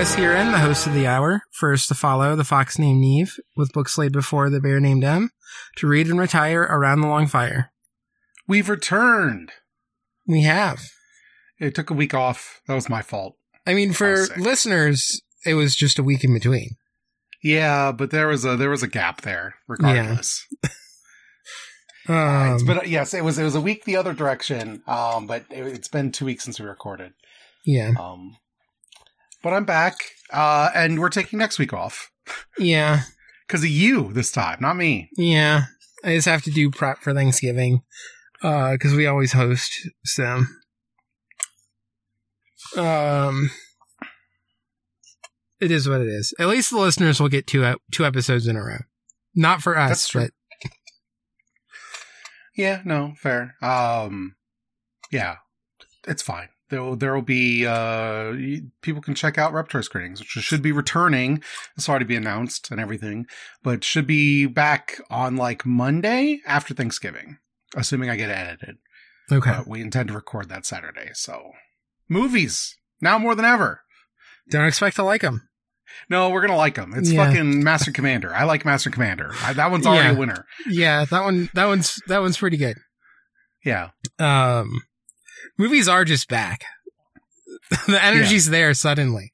Chris here, and the host of the hour. First to follow, the fox named Niamh, with books laid before the bear named Em to read and retire around the long fire. We've returned. We have. It took a week off. That was my fault. I mean, for sick. listeners, it was just a week in between. Yeah, but there was a there was a gap there. Regardless, Um, it's been yes, it was it was a week the other direction. Um, but it, it's been two weeks since we recorded. yeah, Um, but I'm back. Uh, and we're taking next week off yeah, because of you this time, not me. yeah. I just have to do prep for Thanksgiving because we always host. So, um, it is what it is. At least the listeners will get two two episodes in a row. Not for us, That's true. but Yeah, no, fair. Um, yeah, it's fine. There, there will be uh, people can check out Reptoy screenings, which should be returning. It's already be announced and everything, but should be back on like Monday after Thanksgiving, assuming I get it edited. okay. But we intend to record that Saturday. So, movies now more than ever. Don't expect to like them. No, we're gonna like them. It's Yeah. fucking Master Commander. I like Master Commander. I, that one's already Yeah. a winner. Yeah, that one, that one's that one's pretty good. Yeah, Um, movies are just back. the energy's there suddenly.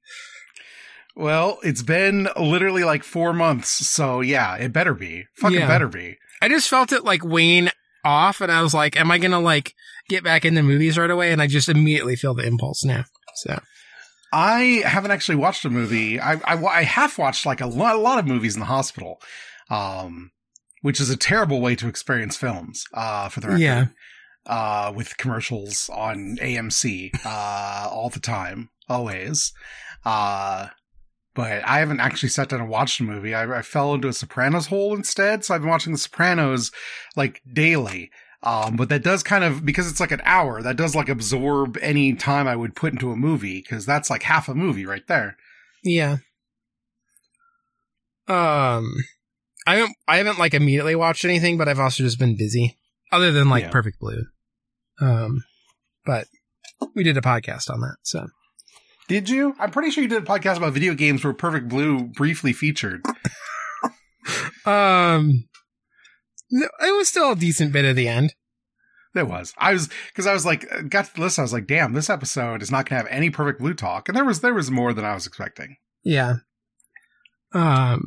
Well, it's been literally like four months, so yeah, it better be. Fucking Yeah. better be. I just felt it like wane off, and I was like, "Am I gonna like get back into movies right away?" And I just immediately feel the impulse now. So I haven't actually watched a movie. I I, I have watched like a lot, a lot of movies in the hospital, um, which is a terrible way to experience films. Uh, for the record, Yeah. Uh, with commercials on AMC, uh, all the time, always. Uh, but I haven't actually sat down and watched a movie. I, I fell into a Sopranos hole instead, so I've been watching The Sopranos like daily. Um, but that does kind of because it's like an hour. That does like absorb any time I would put into a movie because that's like half a movie right there. yeah. Um, I haven't I haven't like immediately watched anything, but I've also just been busy, other than like Yeah. Perfect Blue. Um, but we did a podcast on that, so Did you? I'm pretty sure you did a podcast about video games where Perfect Blue briefly featured. um, it was still a decent bit at the end. There was. I was because I was like, uh, got to the list. I was like, damn, this episode is not going to have any perfect blue talk, and there was there was more than I was expecting. Yeah. Um,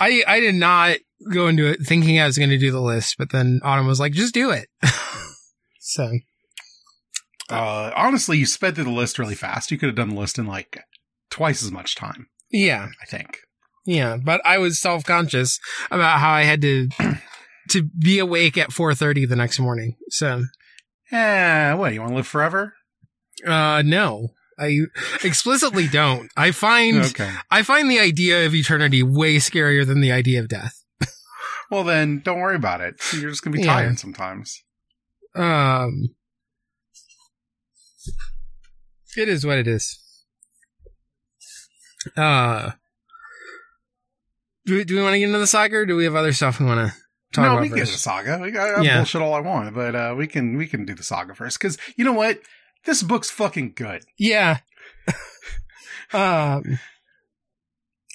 I I did not go into it thinking I was going to do the list, but then Autumn was like, "Just do it." so Uh, honestly, you sped through the list really fast. You could have done the list in like twice as much time. yeah, I think. yeah. But I was self conscious about how I had to to be awake at four thirty the next morning. So Yeah. What? You want to live forever? uh, no, I explicitly don't. I find Okay. I find the idea of eternity way scarier than the idea of death. Well, then don't worry about it. You're just gonna be Yeah. tired sometimes. Um, it is what it is. Uh, do, do we want to get into the saga, or do we have other stuff we want to talk no, about we can get the saga. We got I Yeah. bullshit all I want, but uh, we can we can do the saga first because you know what? This book's fucking good. Yeah. um,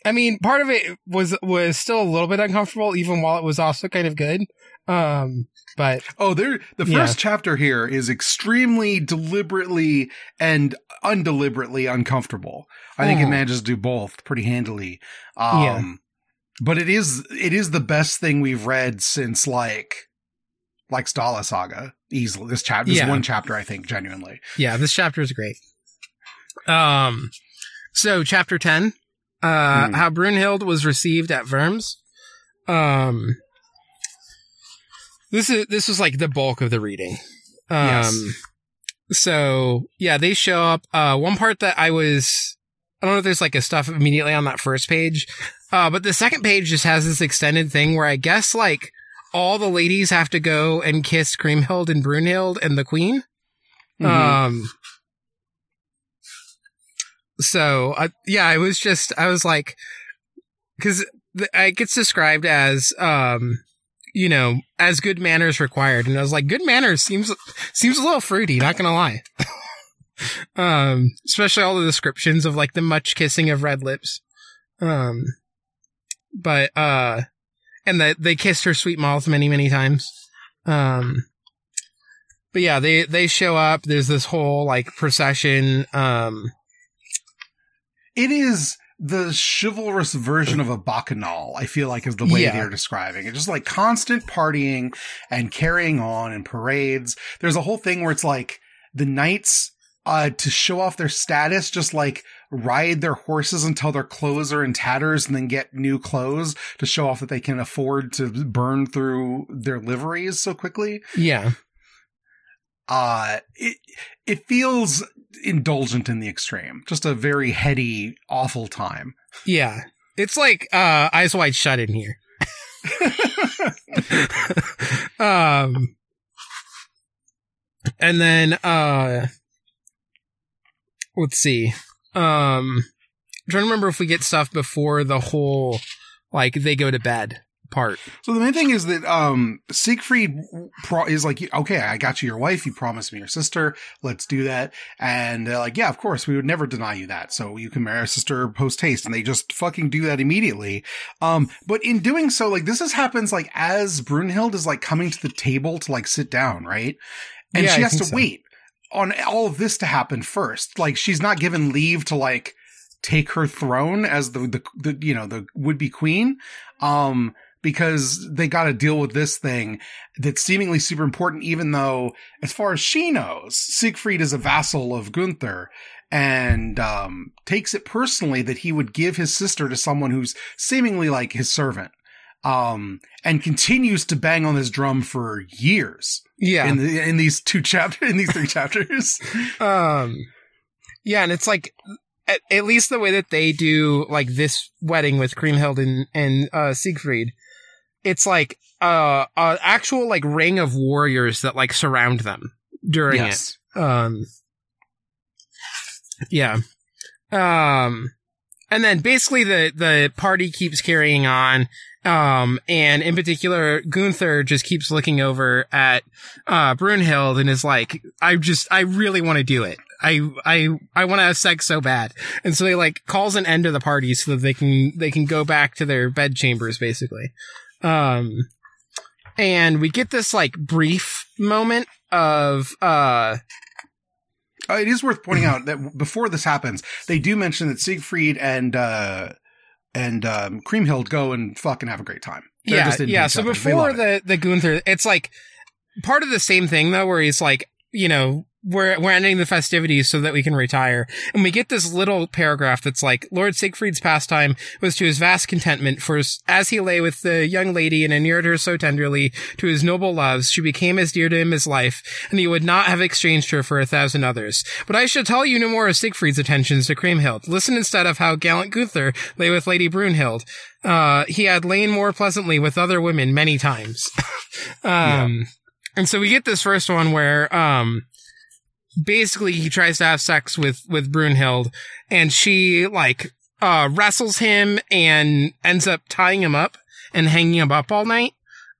I mean, part of it was was still a little bit uncomfortable, even while it was also kind of good. Um, but Oh, there. The first Yeah. chapter here is extremely deliberately and undeliberately uncomfortable. I think it Mhm. manages to do both pretty handily. Um, Yeah. But it is it is the best thing we've read since like like Stala Saga. Easily, this chapter, this Yeah. one chapter, I think, genuinely. yeah, this chapter is great. Um, so chapter ten, uh, Hmm. how Brunhild was received at Worms. Um, this is this was like the bulk of the reading. Um, Yes. so yeah, they show up. Uh, one part that I was, I don't know if there's like a stuff immediately on that first page, uh, but the second page just has this extended thing where I guess like all the ladies have to go and kiss Kriemhild and Brunhild and the queen. Mhm. Um. So uh, yeah, I was just I was like, because it gets described as um, you know, as good manners required, and I was like, good manners seems seems a little fruity. Not gonna lie. um, especially all the descriptions of like the much kissing of red lips. Um, but, uh, and that they kissed her sweet mouth many, many times. Um, but yeah, they, they show up. There's this whole like procession. Um, It is the chivalrous version of a bacchanal, I feel like is the way Yeah. they're describing it. Just like constant partying and carrying on and parades. There's a whole thing where it's like the knights, uh, to show off their status, just like ride their horses until their clothes are in tatters and then get new clothes to show off that they can afford to burn through their liveries so quickly. yeah. uh it it feels indulgent in the extreme just a very heady awful time Yeah. It's like, uh, eyes wide shut in here. um, and then, uh, let's see. Um, I'm trying to remember if we get stuff before the whole, like, they go to bed part. so the main thing is that um siegfried pro- is like okay i got you your wife. You promised me your sister. Let's do that. And they're like yeah of course. We would never deny you that. So you can marry our sister post haste. And they just fucking do that immediately. Um but in doing so like this is happens like as brunhild is like coming to the table to like sit down right? And Yeah, she has to so. wait on all of this to happen first. Like she's not given leave to like take her throne as the the, the you know the would be queen, um, because they got to deal with this thing that's seemingly super important. Even though, as far as she knows, Siegfried is a vassal of Gunther. And um, takes it personally that he would give his sister to someone who's seemingly like his servant, um, and continues to bang on this drum for years Yeah. in the, in these two chapters, in these three chapters. Um, yeah, and it's like at, at least the way that they do like this wedding with Kriemhild and and uh, Siegfried, it's like uh, a actual like ring of warriors that like surround them during yes. it. Um, yeah. Um, and then basically the the party keeps carrying on. Um, and in particular, Gunther just keeps looking over at uh Brunhild and is like, I just I really want to do it. I I I want to have sex so bad. And so they like calls an end to the party so that they can they can go back to their bed chambers basically. Um and we get this like brief moment of uh Uh, it is worth pointing out that before this happens, they do mention that Siegfried and uh, and um, Kriemhild go and fucking have a great time. They're yeah, just yeah. So other. Before the the Gunther, it's like part of the same thing though, where he's like, you know, we're we're ending the festivities so that we can retire, and we get this little paragraph that's like, Lord Siegfried's pastime was to his vast contentment, for as- as he lay with the young lady and inured her so tenderly to his noble loves, she became as dear to him as life, and he would not have exchanged her for a thousand others. But I shall tell you no more of Siegfried's attentions to Kriemhild. Listen instead of how gallant Gunther lay with Lady Brunhild. Uh, he had lain more pleasantly with other women many times. um, and so we get this first one where, um, basically he tries to have sex with, with Brunhild and she like, uh, wrestles him and ends up tying him up and hanging him up all night.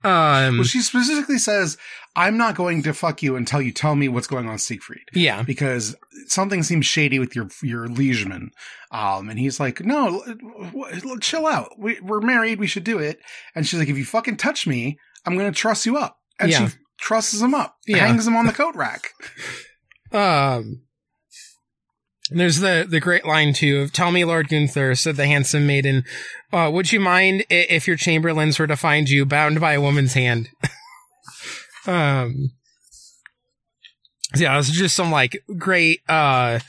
Um, Well, she specifically says, "I'm not going to fuck you until you tell me what's going on, Siegfried." yeah. because something seems shady with your your liegeman. Um, and he's like, no, chill out. We, we're married. We should do it. And she's like, if you fucking touch me, I'm going to truss you up. And Yeah. she trusses him up, Yeah. hangs him on the coat rack. Um, there's the, the great line too of "Tell me, Lord Gunther," said the handsome maiden, uh, "Would you mind if your chamberlains were to find you bound by a woman's hand?" um, yeah, it's just some like great uh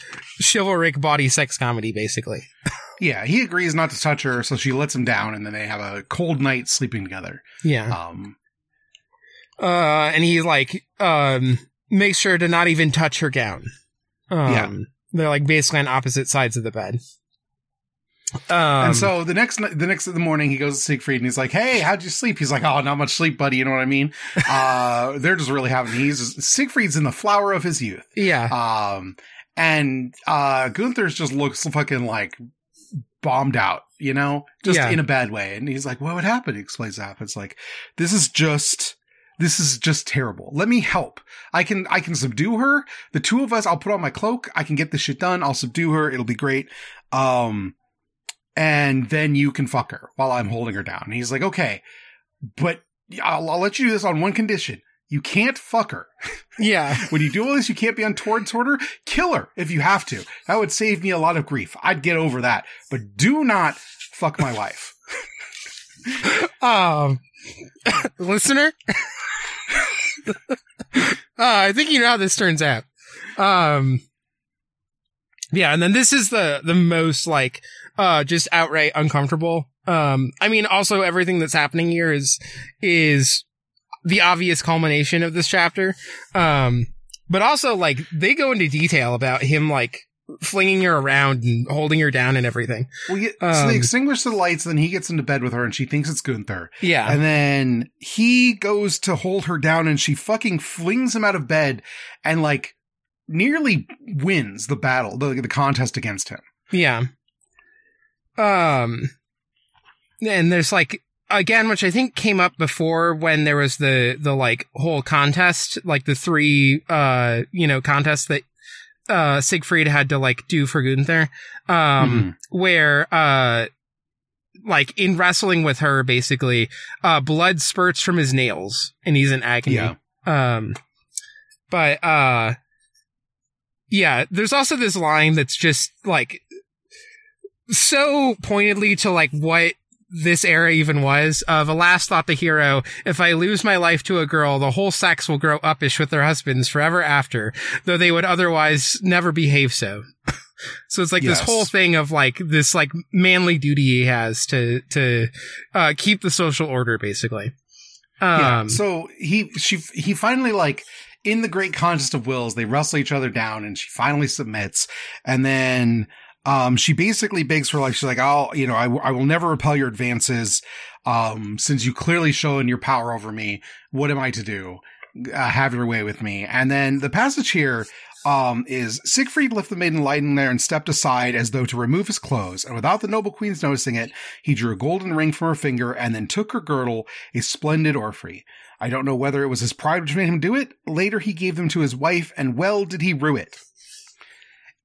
chivalric body sex comedy, basically. Yeah, he agrees not to touch her, so she lets him down, and then they have a cold night sleeping together. Yeah. Um, Uh, and he like um makes sure to not even touch her gown. Um, Yeah. They're like basically on opposite sides of the bed. Um, and so the next the next of the morning, he goes to Siegfried and he's like, "Hey, how'd you sleep?" He's like, "Oh, not much sleep, buddy. You know what I mean?" uh, they're just really having. He's Siegfried's in the flower of his youth. yeah, Um, and uh, Gunther's just looks fucking like bombed out, you know, just Yeah. in a bad way. And he's like, "What would happen?" He explains what happens. Like, this is just this is just terrible. Let me help. I can, I can subdue her. The two of us, I'll put on my cloak. I can get this shit done. I'll subdue her. It'll be great. Um, and then you can fuck her while I'm holding her down. And he's like, okay, but I'll, I'll let you do this on one condition. You can't fuck her. Yeah. when you do all this, you can't be on toward her. Kill her if you have to. That would save me a lot of grief. I'd get over that. But do not fuck my wife. um, listener, uh, I think you know how this turns out. Um, yeah, and then this is the the most like uh just outright uncomfortable. Um, I mean, also everything that's happening here is is the obvious culmination of this chapter. Um, but also like they go into detail about him like flinging her around and holding her down and everything. Well, yeah, so Um, they extinguish the lights, then he gets into bed with her and she thinks it's Gunther. Yeah. And then he goes to hold her down and she fucking flings him out of bed and like nearly wins the battle, the, the contest against him. Yeah. Um, and there's like, again, which I think came up before when there was the, the like whole contest, like the three, uh, you know, contests that, uh, Siegfried had to like do for Gunther. Um, where, uh, like in wrestling with her, basically, uh, blood spurts from his nails and he's in agony. Yeah. Um, but, uh, yeah, there's also this line that's just like so pointedly to like what this era even was of alas thought the hero if i lose my life to a girl the whole sex will grow uppish with their husbands forever after though they would otherwise never behave so so it's like this whole thing of like this like manly duty he has to to uh keep the social order basically um yeah. So he, she, he finally like, in the great contest of wills, they wrestle each other down and she finally submits. And then, um, she basically begs for life. She's like, I'll, you know, I, w- I will never repel your advances. Um, since you clearly shown your power over me, what am I to do? Uh, have your way with me. And then the passage here, um, is Siegfried left the maiden lying there and stepped aside as though to remove his clothes. And without the noble queen's noticing it, he drew a golden ring from her finger and then took her girdle, a splendid orphrey. I don't know whether it was his pride which made him do it. Later he gave them to his wife, and well did he rue it.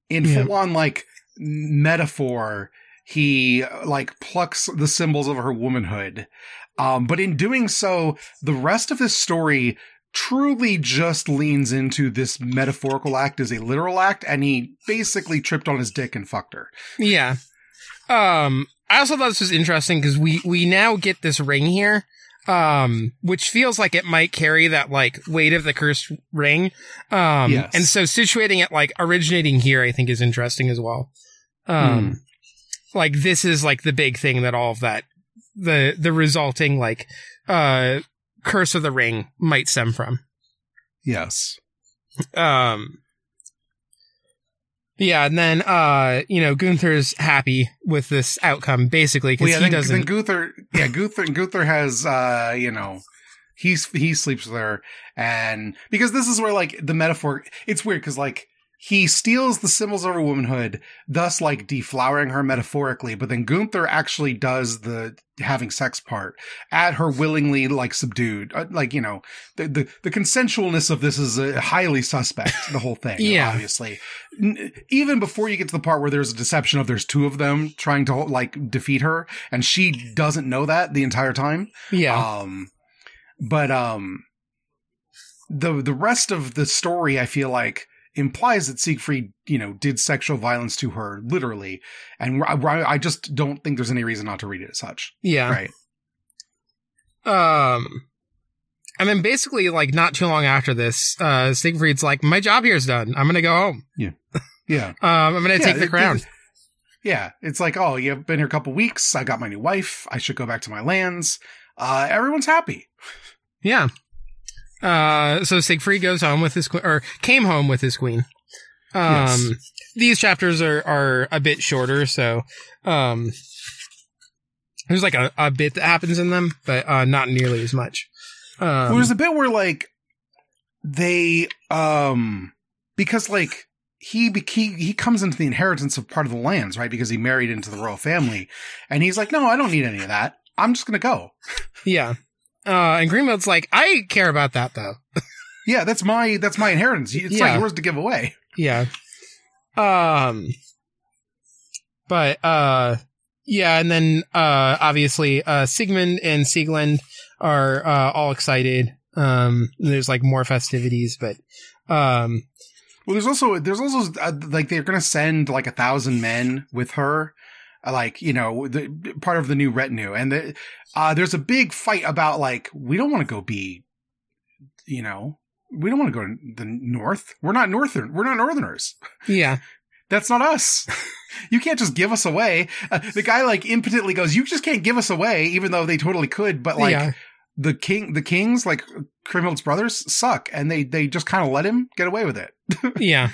In Yeah. full on like metaphor, he like plucks the symbols of her womanhood. Um, but in doing so, the rest of his story truly just leans into this metaphorical act as a literal act, and he basically tripped on his dick and fucked her. Yeah. Um, I also thought this was interesting because we, we now get this ring here, um, which feels like it might carry that like weight of the cursed ring. Um, Yes. and so situating it like originating here, I think is interesting as well. Um, like this is like the big thing that all of that, the, the resulting like, uh, curse of the ring might stem from. Yes. Um, yeah, and then uh, you know, Gunther's happy with this outcome basically because Well, yeah, he then, doesn't. then Gunther, yeah, Gunther, Gunther has, uh, you know, he's, he sleeps with her and because this is where like the metaphor, it's weird because like he steals the symbols of her womanhood, thus like deflowering her metaphorically, but then Gunther actually does the having sex part at her willingly like subdued, uh, like, you know, the, the, the consensualness of this is uh, highly suspect, the whole thing, Yeah. obviously. Even before you get to the part where there's a deception of there's two of them trying to like defeat her and she doesn't know that the entire time yeah, um but um the the rest of the story i feel like implies that siegfried you know did sexual violence to her literally and I, I just don't think there's any reason not to read it as such yeah. right Um, and then basically, like not too long after this, uh, Siegfried's like, "My job here's done. I'm gonna go home. yeah yeah. Um, I'm gonna Yeah, take the crown." it- yeah it's like oh you've been here a couple weeks i got my new wife i should go back to my lands uh everyone's happy Yeah. Uh, so Siegfried goes home with his queen, or came home with his queen. Um, Yes. these chapters are, are a bit shorter, so, um, there's like a, a bit that happens in them, but, uh, not nearly as much. Um, Well, there's a bit where like they um because like he he he comes into the inheritance of part of the lands right because he married into the royal family and he's like no I don't need any of that I'm just gonna go yeah. Uh, and Grimhild's like, I care about that though. Yeah, that's my that's my inheritance. It's Yeah. not yours to give away. Yeah. Um but uh yeah, and then uh obviously uh Sigmund and Sieglind are uh all excited. Um there's like more festivities, but um Well, there's also there's also uh, like they're gonna send like a thousand men with her, like you know, the part of the new retinue, and the, uh, there's a big fight about like we don't want to go be, you know, we don't want to go to the north. We're not northern. We're not northerners. yeah. That's not us. you can't just give us away. Uh, the guy like impotently goes, "You just can't give us away," even though they totally could. But like yeah. the king, the kings, like Grimhild's brothers, suck, and they they just kind of let him get away with it. yeah.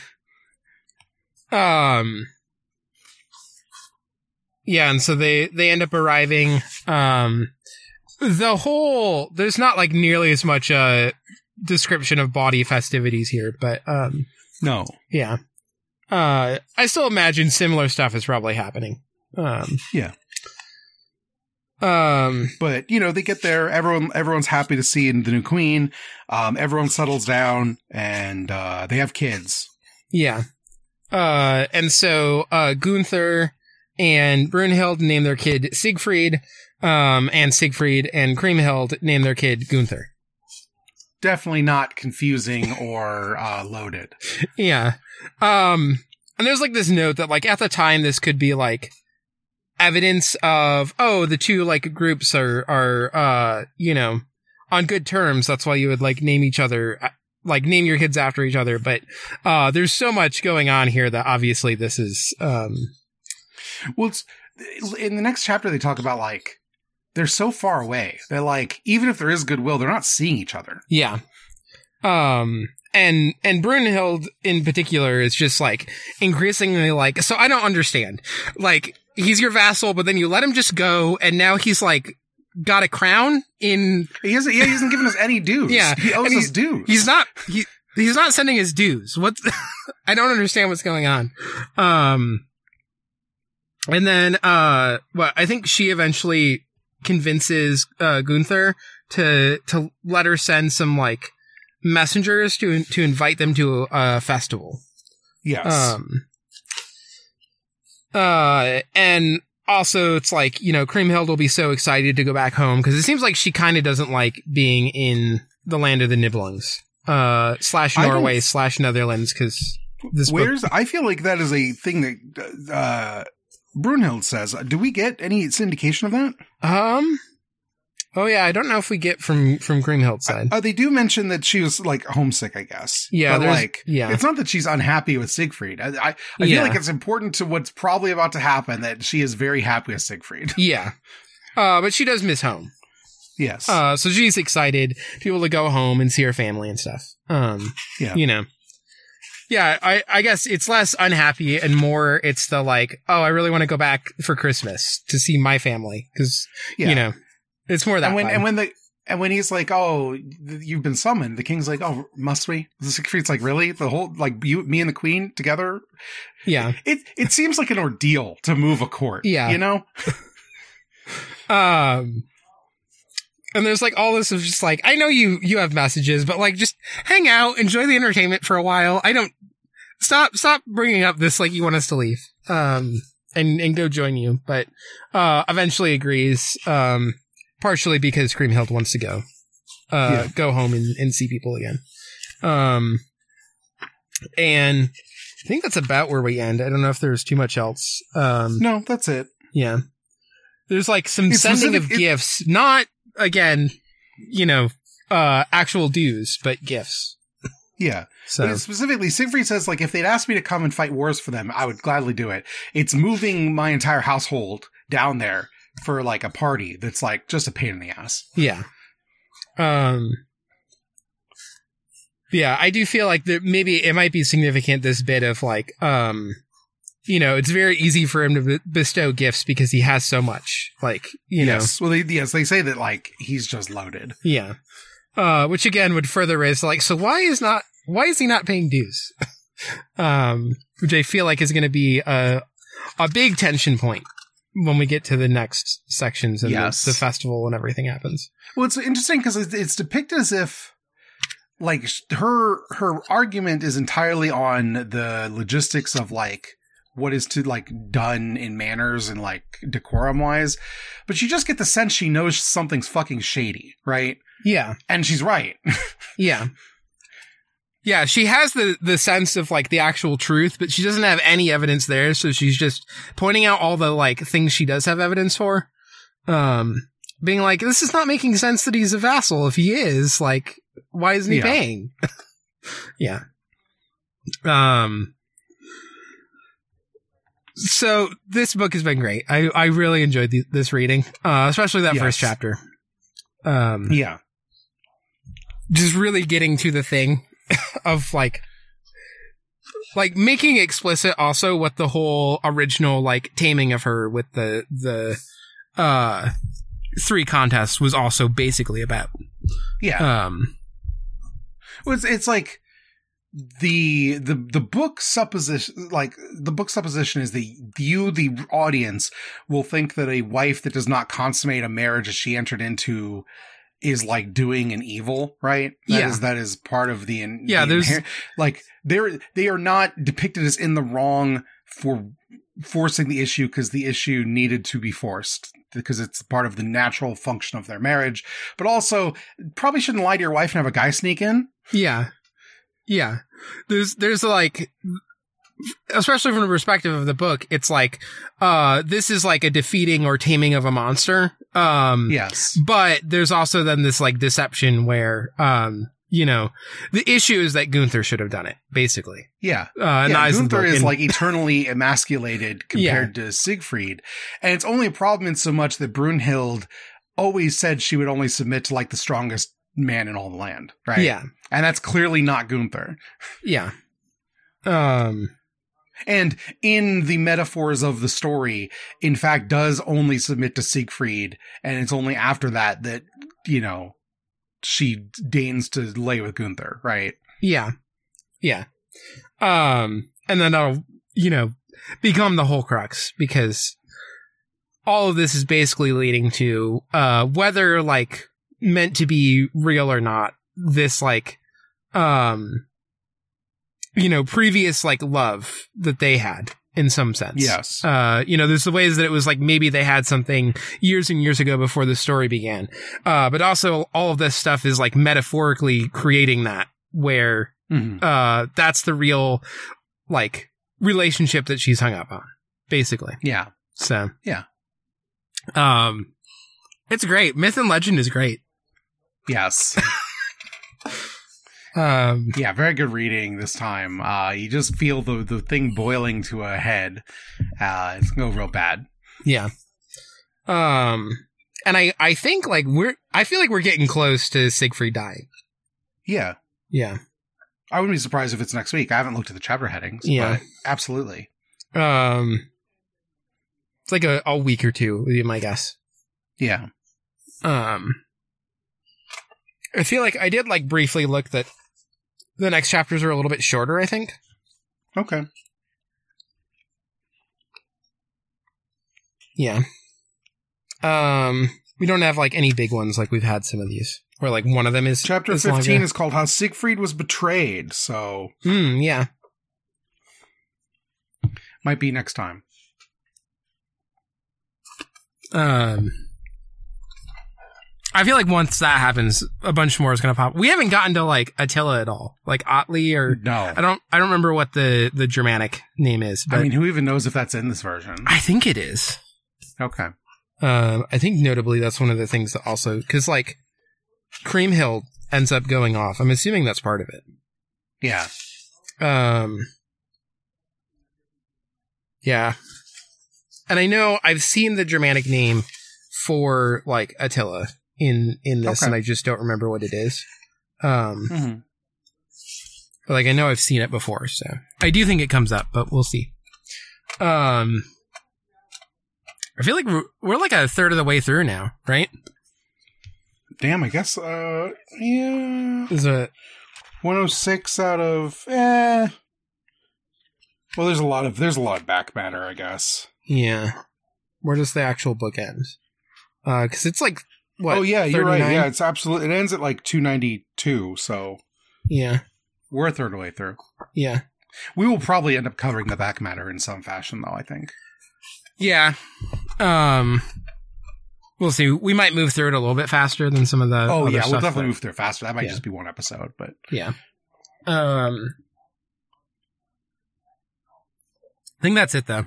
Um Yeah, and so they they end up arriving um the whole there's not like nearly as much uh description of body festivities here, but um No, yeah. Uh I still imagine similar stuff is probably happening. Um Yeah. Um but you know they get there everyone everyone's happy to see the new queen um everyone settles down and uh they have kids Yeah. Uh, and so, uh, Gunther and Brunhild named their kid Siegfried, um, and Siegfried and Kriemhild named their kid Gunther. definitely not confusing or uh loaded Yeah. Um, and there's like this note that like at the time this could be like evidence of, oh, the two like groups are, are, uh, you know, on good terms. That's why you would like name each other, uh, like name your kids after each other. But, uh, there's so much going on here that obviously this is, um, well it's in the next chapter they talk about like they're so far away they're like even if there is goodwill they're not seeing each other Yeah. Um and and Brunhild in particular is just like increasingly like so I don't understand. Like he's your vassal, but then you let him just go and now he's like got a crown in he hasn't yeah, he hasn't given us any dues Yeah, he owes us dues he's not he he's not sending his dues. What I don't understand what's going on. Um and then uh well I think she eventually convinces uh Gunther to to let her send some like messengers to to invite them to a festival. yes Um uh and also it's like, you know, Kriemhild will be so excited to go back home because it seems like she kind of doesn't like being in the land of the Nibelungs. Uh slash Norway slash Netherlands because this book where's i feel like that is a thing that uh brunhild says do we get any syndication of that um Oh yeah, I don't know if we get from from Grimhild's side. Uh, they do mention that she was like homesick, I guess. Yeah, but like, yeah. it's not that she's unhappy with Siegfried. I, I, I Yeah. feel like it's important to what's probably about to happen that she is very happy with Siegfried. yeah. Uh but she does miss home. yes. Uh, so she's excited to be able to go home and see her family and stuff. Um, Yeah. you know, yeah, I, I guess it's less unhappy and more it's the like, oh, I really want to go back for Christmas to see my family because yeah. you know, it's more that. and when vibe. and when the and when he's like, "Oh, you've been summoned," the king's like, "Oh, must we?" The Siegfried's like, "Really? The whole like you, me, and the queen together?" yeah, It it seems like an ordeal to move a court. Yeah. you know. um, and there's like all this of just like, I know you you have messages, but like just hang out, enjoy the entertainment for a while. I don't stop stop bringing up this like you want us to leave. Um, and and go join you, but uh, eventually agrees. Um, partially because Kriemhild wants to go, uh, Yeah. go home and, and see people again. Um, and I think that's about where we end. I don't know if there's too much else. Um, No, that's it. yeah. There's like some It's sending of it- gifts, not again, you know, uh actual dues, but gifts. Yeah. So But specifically, Siegfried says, like, if they'd asked me to come and fight wars for them, I would gladly do it. It's moving my entire household down there for like a party that's like just a pain in the ass. yeah. Um Yeah, I do feel like that maybe it might be significant this bit of like um you know, it's very easy for him to bestow gifts because he has so much. Like, you know, yes. Well, they, yes, they say that like he's just loaded. Yeah. Uh, which again would further raise like, so why is not, why is he not paying dues? um, which I feel like is going to be a, a big tension point. when we get to the next sections and Yes. the, the festival and everything happens. Well, it's interesting because it's, it's depicted as if, like, her her argument is entirely on the logistics of like what is to like done in manners and like decorum wise, but you just get the sense she knows something's fucking shady, right? Yeah. And she's right. Yeah. Yeah, she has the the sense of like the actual truth, but she doesn't have any evidence there, so she's just pointing out all the like things she does have evidence for. Um being like, this is not making sense that he's a vassal. If he is, like, why isn't he Yeah. paying? yeah. Um so this book has been great. I I really enjoyed the, this reading, uh, especially that Yes. first chapter. Um, yeah. just really getting to the thing of like like making explicit also what the whole original like taming of her with the the uh three contests was also basically about Yeah. um Well, it's, it's like the the the book supposition like the book supposition is the you the audience will think that a wife that does not consummate a marriage that she entered into is like doing an evil right? That Yeah. is- that is part of the in- Yeah, the there's- inher- like they're they are not depicted as in the wrong for forcing the issue because the issue needed to be forced because it's part of the natural function of their marriage. But also probably shouldn't lie to your wife and have a guy sneak in. Yeah yeah there's there's like especially from the perspective of the book it's like uh this is like a defeating or taming of a monster um Yes. But there's also then this like deception where, um, you know, the issue is that Gunther should have done it, basically. Yeah. Uh, yeah eyes of the Gunther is And- like eternally emasculated compared to Siegfried. And it's only a problem in so much that Brunhild always said she would only submit to like the strongest man in all the land. Right. yeah, And that's clearly not Gunther. yeah. Um, And in the metaphors of the story, in fact, does only submit to Siegfried. And it's only after that that, you know, she deigns to lay with Gunther. Right. yeah, yeah. Um, and then that'll, you know, become the whole crux because all of this is basically leading to, uh, whether like meant to be real or not, this like, um, you know, previous like love that they had in some sense. Yes. Uh, you know, there's the ways that it was like maybe they had something years and years ago before the story began. Uh, but also all of this stuff is like metaphorically creating that where, Mhm. uh, that's the real like relationship that she's hung up on, basically. Yeah. So, Yeah. Um, it's great. Myth and legend is great. Yes. Um, Yeah, very good reading this time. Uh, you just feel the the thing boiling to a head. Uh, it's gonna go real bad. yeah. Um, and I, I think like we're, I feel like we're getting close to Siegfried dying. Yeah, Yeah. I wouldn't be surprised if it's next week. I haven't looked at the chapter headings. Yeah. but absolutely. Um, it's like a, a week or two would be my guess. Yeah, Um, I feel like I did like briefly look that the next chapters are a little bit shorter. I think. okay. Yeah. Um, we don't have like any big ones like we've had some of these. Where like one of them is Chapter is fifteen longer. is called "How Siegfried Was Betrayed," so Hmm. Yeah. might be next time. Um, I feel like once that happens, a bunch more is gonna pop. We haven't gotten to like Attila at all, like Atli or No, I don't I don't remember what the the Germanic name is, but I I, mean, who even knows if that's in this version? I think it is. Okay. Um, I think notably that's one of the things that also because like Kriemhild ends up going off. I'm assuming that's part of it. Yeah. Um, yeah, and I know I've seen the Germanic name for like Attila in in this, Okay. and I just don't remember what it is. Um, hmm but like I know I've seen it before, so I do think it comes up, but we'll see. Um, I feel like we're, we're like a third of the way through now, right? Damn. I guess. Uh. Yeah. Is it? 106 out of eh. Well, there's a lot of there's a lot of back matter, I guess. Yeah. Where does the actual book end? Uh, because it's like what? oh yeah, you're right. Yeah, it's absolutely. It ends at like 292, so yeah, we're a third of the way through. yeah, We will probably end up covering the back matter in some fashion, though. I think. yeah. Um, we'll see. We might move through it a little bit faster than some of the. oh yeah, we'll definitely but- move through faster. That might Yeah. just be one episode, but Yeah. Um, I think that's it though.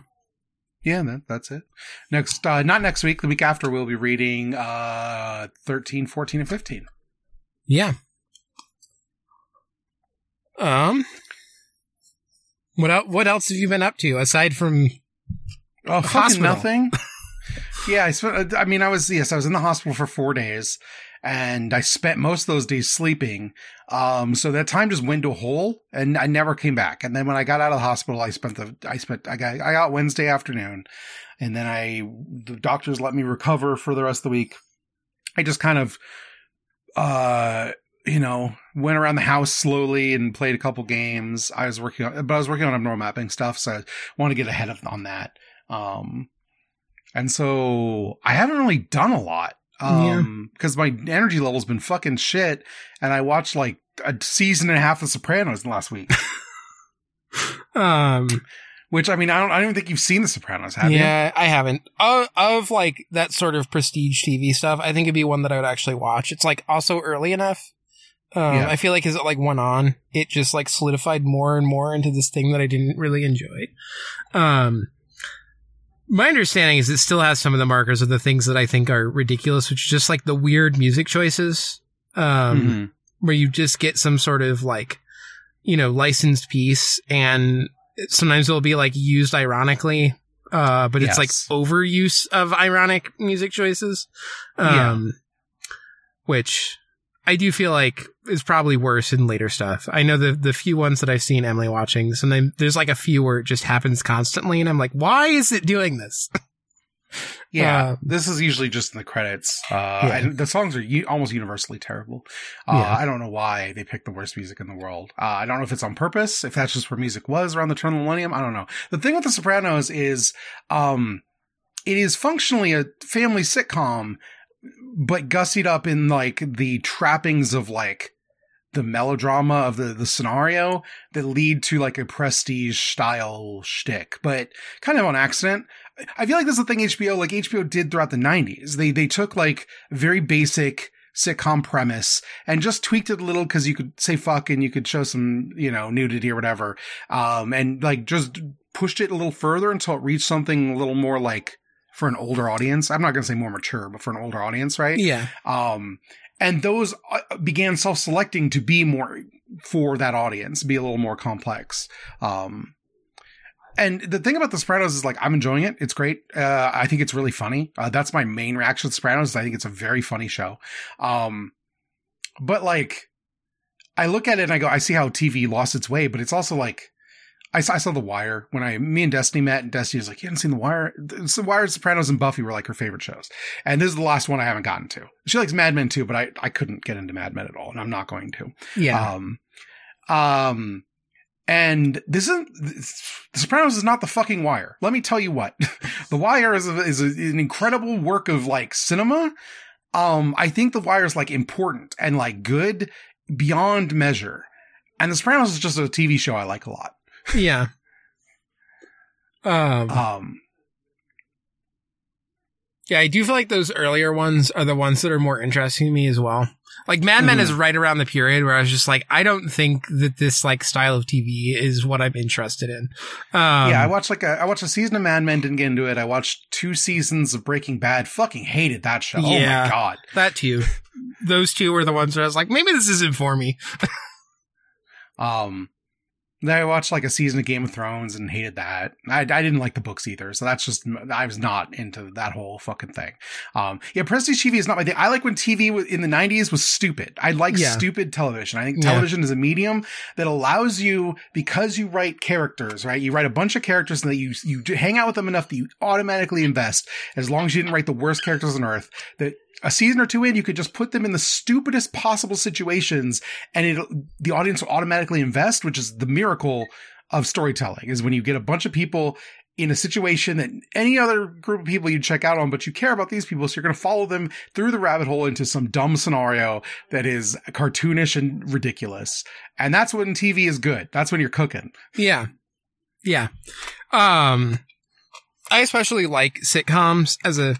Yeah, that, that's it. Next, uh, not next week. The week after, we'll be reading uh 13, 14, and 15. Yeah. Um. What el- What else have you been up to aside from? Oh, fucking nothing. yeah, I spent. I mean, I was yes, I was in the hospital for four days, and I spent most of those days sleeping. Um, so that time just went to a hole, and I never came back. And then when I got out of the hospital, I spent the I spent I got I got Wednesday afternoon, and then I the doctors let me recover for the rest of the week. I just kind of, uh, you know, went around the house slowly and played a couple games. I was working on, but I was working on abnormal mapping stuff, so I want to get ahead of on that. Um, and so I haven't really done a lot. Um, because my energy level's been fucking shit, and I watched like a season and a half of Sopranos in the last week. Um. Which I mean, I don't, I don't even think you've seen The Sopranos, have you? yeah, I haven't. Of, of like that sort of prestige TV stuff, I think it'd be one that I would actually watch. It's like also early enough. Um, Yeah. I feel like as it like went on, it just like solidified more and more into this thing that I didn't really enjoy. Um, my understanding is it still has some of the markers of the things that I think are ridiculous, which is just like the weird music choices. Um, Mhm. where you just get some sort of like, you know, licensed piece and sometimes it'll be like used ironically. Uh, but it's like overuse of ironic music choices. Yeah. Um, which I do feel like it's probably worse in later stuff. I know the, the few ones that I've seen Emily watching, sometimes there's like a few where it just happens constantly and I'm like, why is it doing this? Yeah, Uh, this is usually just in the credits. Uh, Yeah. and the songs are u- almost universally terrible. Uh, Yeah. I don't know why they picked the worst music in the world. Uh, I don't know if it's on purpose, if that's just where music was around the turn of the millennium. I don't know. The thing with The Sopranos is, um, it is functionally a family sitcom, but gussied up in like the trappings of like the melodrama of the, the scenario that lead to like a prestige style shtick, but kind of on accident. I feel like this is a thing HBO, like HBO did throughout the 90s. They, they took like very basic sitcom premise and just tweaked it a little because you could say fuck and you could show some, you know, nudity or whatever. Um, and like just pushed it a little further until it reached something a little more like for an older audience. I'm not going to say more mature, but for an older audience, right? Yeah. Um, and those uh, began self-selecting to be more for that audience, be a little more complex. Um, and the thing about The Sopranos is like I'm enjoying it. It's great. Uh, I think it's really funny. Uh, that's my main reaction to Sopranos. is I think it's a very funny show. Um, but like, I look at it and I go, I see how TV lost its way, but it's also like. I saw, I saw The Wire when I, me and Destiny met, and Destiny was like, "You haven't seen The Wire? The Wire, Sopranos, and Buffy were like her favorite shows." And this is the last one I haven't gotten to. She likes Mad Men too, but I, I couldn't get into Mad Men at all, and I'm not going to. Yeah. Um, um, and this isn't The Sopranos is not the fucking Wire. Let me tell you what, The Wire is a, is a, an incredible work of like cinema. Um, I think The Wire is like important and like good beyond measure, and The Sopranos is just a TV show I like a lot. Yeah. Um, Um, Yeah, I do feel like those earlier ones are the ones that are more interesting to me as well. Like Mad Men Mhm. is right around the period where I was just like, I don't think that this like style of TV is what I'm interested in. Um, yeah, I watched like a I watched a season of Mad Men, didn't get into it. I watched two seasons of Breaking Bad. Fucking hated that show. Oh Yeah. my god. that too. Those two were the ones where I was like, maybe this isn't for me. Um, then I watched like a season of Game of Thrones and hated that. I, I didn't like the books either, so that's just I was not into that whole fucking thing. Um, yeah, prestige TV is not my thing. I like when TV in the '90s was stupid. I like Yeah. stupid television. I think Yeah. television is a medium that allows you because you write characters, right? You write a bunch of characters and that you you hang out with them enough that you automatically invest. As long as you didn't write the worst characters on earth, that a season or two in, you could just put them in the stupidest possible situations and it the audience will automatically invest, which is the miracle of storytelling is when you get a bunch of people in a situation that any other group of people you check out on, but you care about these people, so you're going to follow them through the rabbit hole into some dumb scenario that is cartoonish and ridiculous. And that's when TV is good. That's when you're cooking. Yeah. Yeah. Um, I especially like sitcoms as a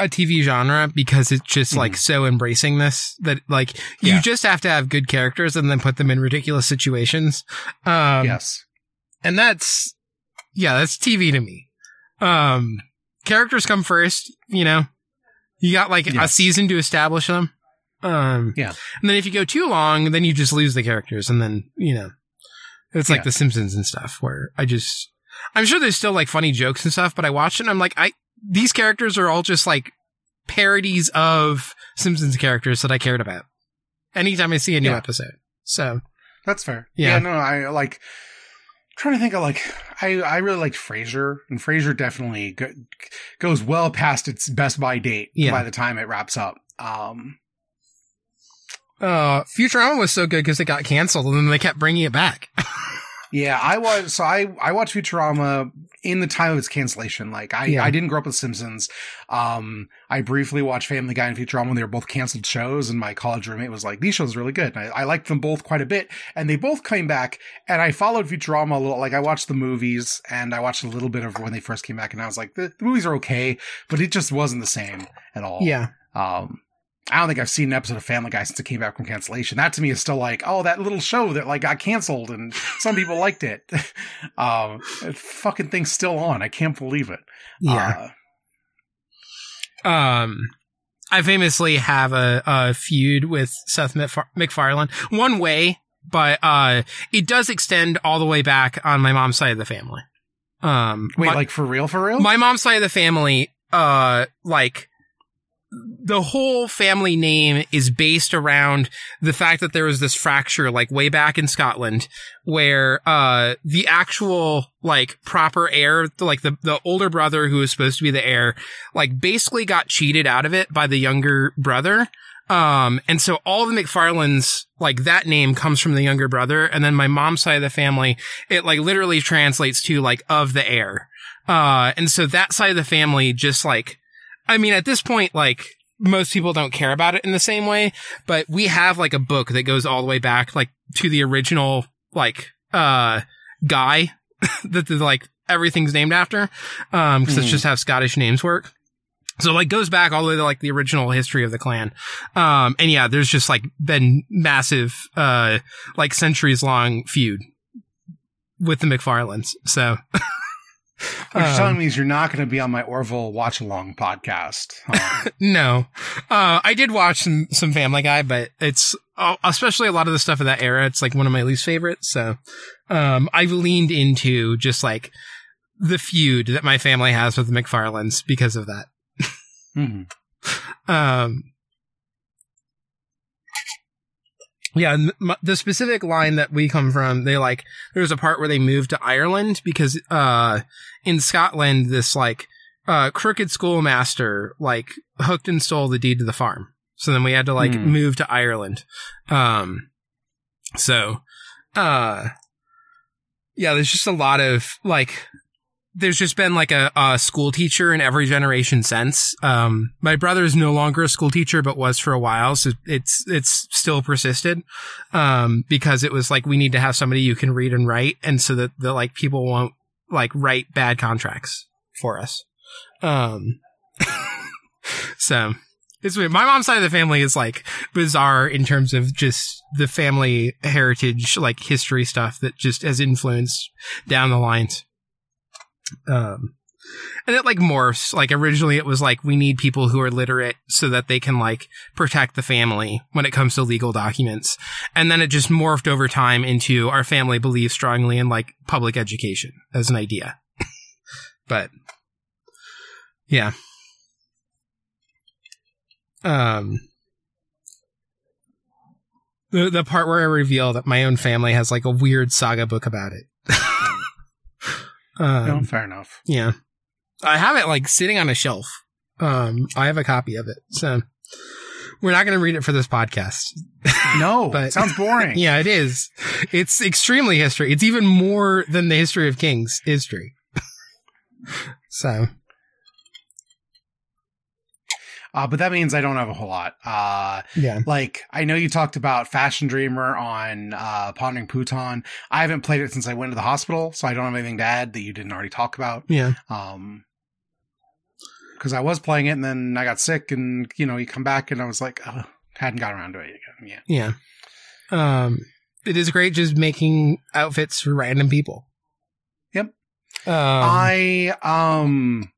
a TV genre because it's just like Mhm. so embracing this that like you Yeah. just have to have good characters and then put them in ridiculous situations. Um, yes. and that's yeah, that's TV to me. Um, characters come first, you know. You got like a season to establish them. Um, Yeah. and then if you go too long, then you just lose the characters, and then you know, it's like Yeah. The Simpsons and stuff, where I just, I'm sure there's still like funny jokes and stuff, but I watch it, and I'm like, I these characters are all just like parodies of Simpsons characters that I cared about. Anytime I see a new Yeah. episode, so That's fair. Yeah. Yeah, no, I like trying to think of like I I really liked Frasier, and Frasier definitely go, goes well past its best by date Yeah. by the time it wraps up. Um, uh, Futurama was so good because it got canceled, and then they kept bringing it back. yeah, I was so I I watched Futurama in the time of its cancellation. Like I Yeah. I didn't grow up with Simpsons. Um, I briefly watched Family Guy and Futurama when they were both canceled shows, and my college roommate was like, "These shows are really good." And I, I liked them both quite a bit, and they both came back. And I followed Futurama a little. Like I watched the movies, and I watched a little bit of when they first came back, and I was like, "The, the movies are okay, but it just wasn't the same at all." yeah, Um, I don't think I've seen an episode of Family Guy since it came back from cancellation. That to me is still like, oh, that little show that like got canceled and some people liked it. um, fucking thing's still on. I can't believe it. yeah. Uh, um I famously have a, a feud with Seth MacFarlane. One way, but uh it does extend all the way back on my mom's side of the family. Um wait, my, like for real, for real? my mom's side of the family uh like the whole family name is based around the fact that there was this fracture like way back in Scotland where uh the actual like proper heir like the the older brother who was supposed to be the heir like basically got cheated out of it by the younger brother. Um and so all the McFarlanes like that name comes from the younger brother. And then my mom's side of the family it like literally translates to like of the heir. Uh and so that side of the family just like I mean, at this point, like most people don't care about it in the same way, but we have like a book that goes all the way back, like to the original, like, uh, guy that the, like everything's named after. Um, cause it's Mhm. just how Scottish names work. So like goes back all the way to like the original history of the clan. Um, and yeah, there's just like been massive, uh, like centuries long feud with the McFarlands. So What you're um, telling me is you're not going to be on my Orville watch along podcast. huh? No, uh, I did watch some some Family Guy, but it's uh, especially a lot of the stuff of that era. It's like one of my least favorites. So, um, I've leaned into just like the feud that my family has with the McFarlands because of that. Mhm. Um, yeah, and the specific line that we come from, they like, there's a part where they moved to Ireland because, uh, in Scotland, this like, uh, crooked schoolmaster, like, hooked and stole the deed to the farm. So then we had to like Hmm. move to Ireland. Um, so, uh, yeah, there's just a lot of like, there's just been like a, a school teacher in every generation since. Um, my brother is no longer a school teacher, but was for a while. So it's, it's still persisted. Um, because it was like, we need to have somebody you can read and write. And so that the like people won't like write bad contracts for us. Um, so it's weird. My mom's side of the family is like bizarre in terms of just the family heritage, like history stuff that just has influenced down the lines. Um, and it like morphs. Like originally it was like we need people who are literate so that they can like protect the family when it comes to legal documents. And then it just morphed over time into our family believes strongly in like public education as an idea. but yeah. Um the the part where I reveal that my own family has like a weird saga book about it. um, no, fair enough. yeah. I have it like sitting on a shelf. Um, I have a copy of it. So we're not going to read it for this podcast. No, But- it sounds boring. Yeah, it is. It's extremely history. It's even more than the history of kings history. so Uh, but that means I don't have a whole lot. Uh, yeah, like I know you talked about Fashion Dreamer on uh, Pondering Pootan. I haven't played it since I went to the hospital, so I don't have anything to add that you didn't already talk about. yeah, Um, because I was playing it and then I got sick, and you know you come back and I was like, oh, hadn't got around to it yet. Yeah. yeah. Um, it is great just making outfits for random people. Yep. Um, I um,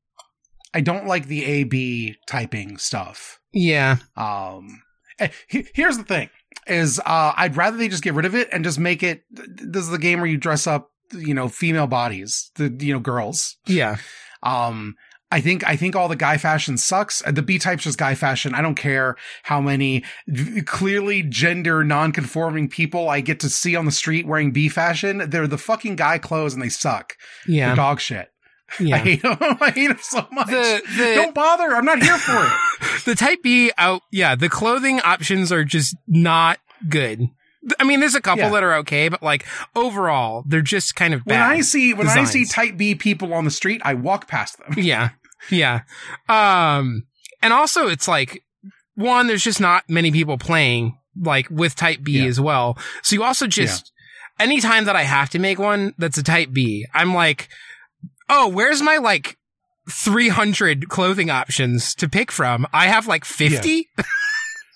I don't like the A B typing stuff. yeah, Um, eh, he- here's the thing: is uh, I'd rather they just get rid of it and just make it. This is the game where you dress up, you know, female bodies, the you know girls. yeah, Um, I think I think all the guy fashion sucks. The B type's just guy fashion. I don't care how many clearly gender non-conforming people I get to see on the street wearing B fashion. They're the fucking guy clothes and they suck. They're yeah, dog shit. I hate them. I hate them so much. The the don't bother. I'm not here for it. the type B out, yeah, the clothing options are just not good. I mean, there's a couple Yeah. that are okay, but like overall, they're just kind of When. I see when I see type B people on the street, I walk past them. yeah, yeah. Um, and also it's like one, there's just not many people playing like with type B Yeah. as well. So you also just anytime that I have to make one that's a type B, I'm like, oh, where's my like 300 clothing options to pick from? I have like 50.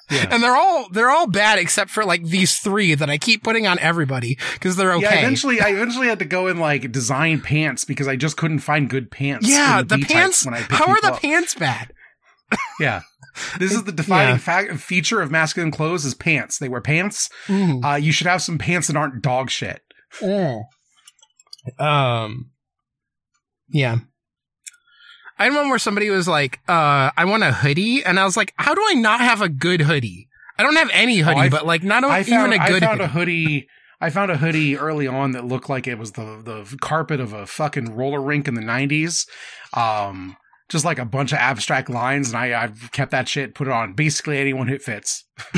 Yeah. and they're all they're all bad except for like these three that I keep putting on everybody because they're okay. Yeah, eventually, I eventually had to go and like design pants because I just couldn't find good pants. Yeah, in the pants. When I How are the up. pants bad? Yeah, this is the defining Yeah. fact feature of masculine clothes is pants. They wear pants. Mm. Uh, you should have some pants that aren't dog shit. Um, yeah. I had one where somebody was like, uh, I want a hoodie. And I was like, how do I not have a good hoodie? I don't have any hoodie, Oh, but like not I found even a I good found hoodie. a hoodie. I found a hoodie early on that looked like it was the the carpet of a fucking roller rink in the nineties. Um, just like a bunch of abstract lines, and I I've kept that shit, put it on basically anyone who fits.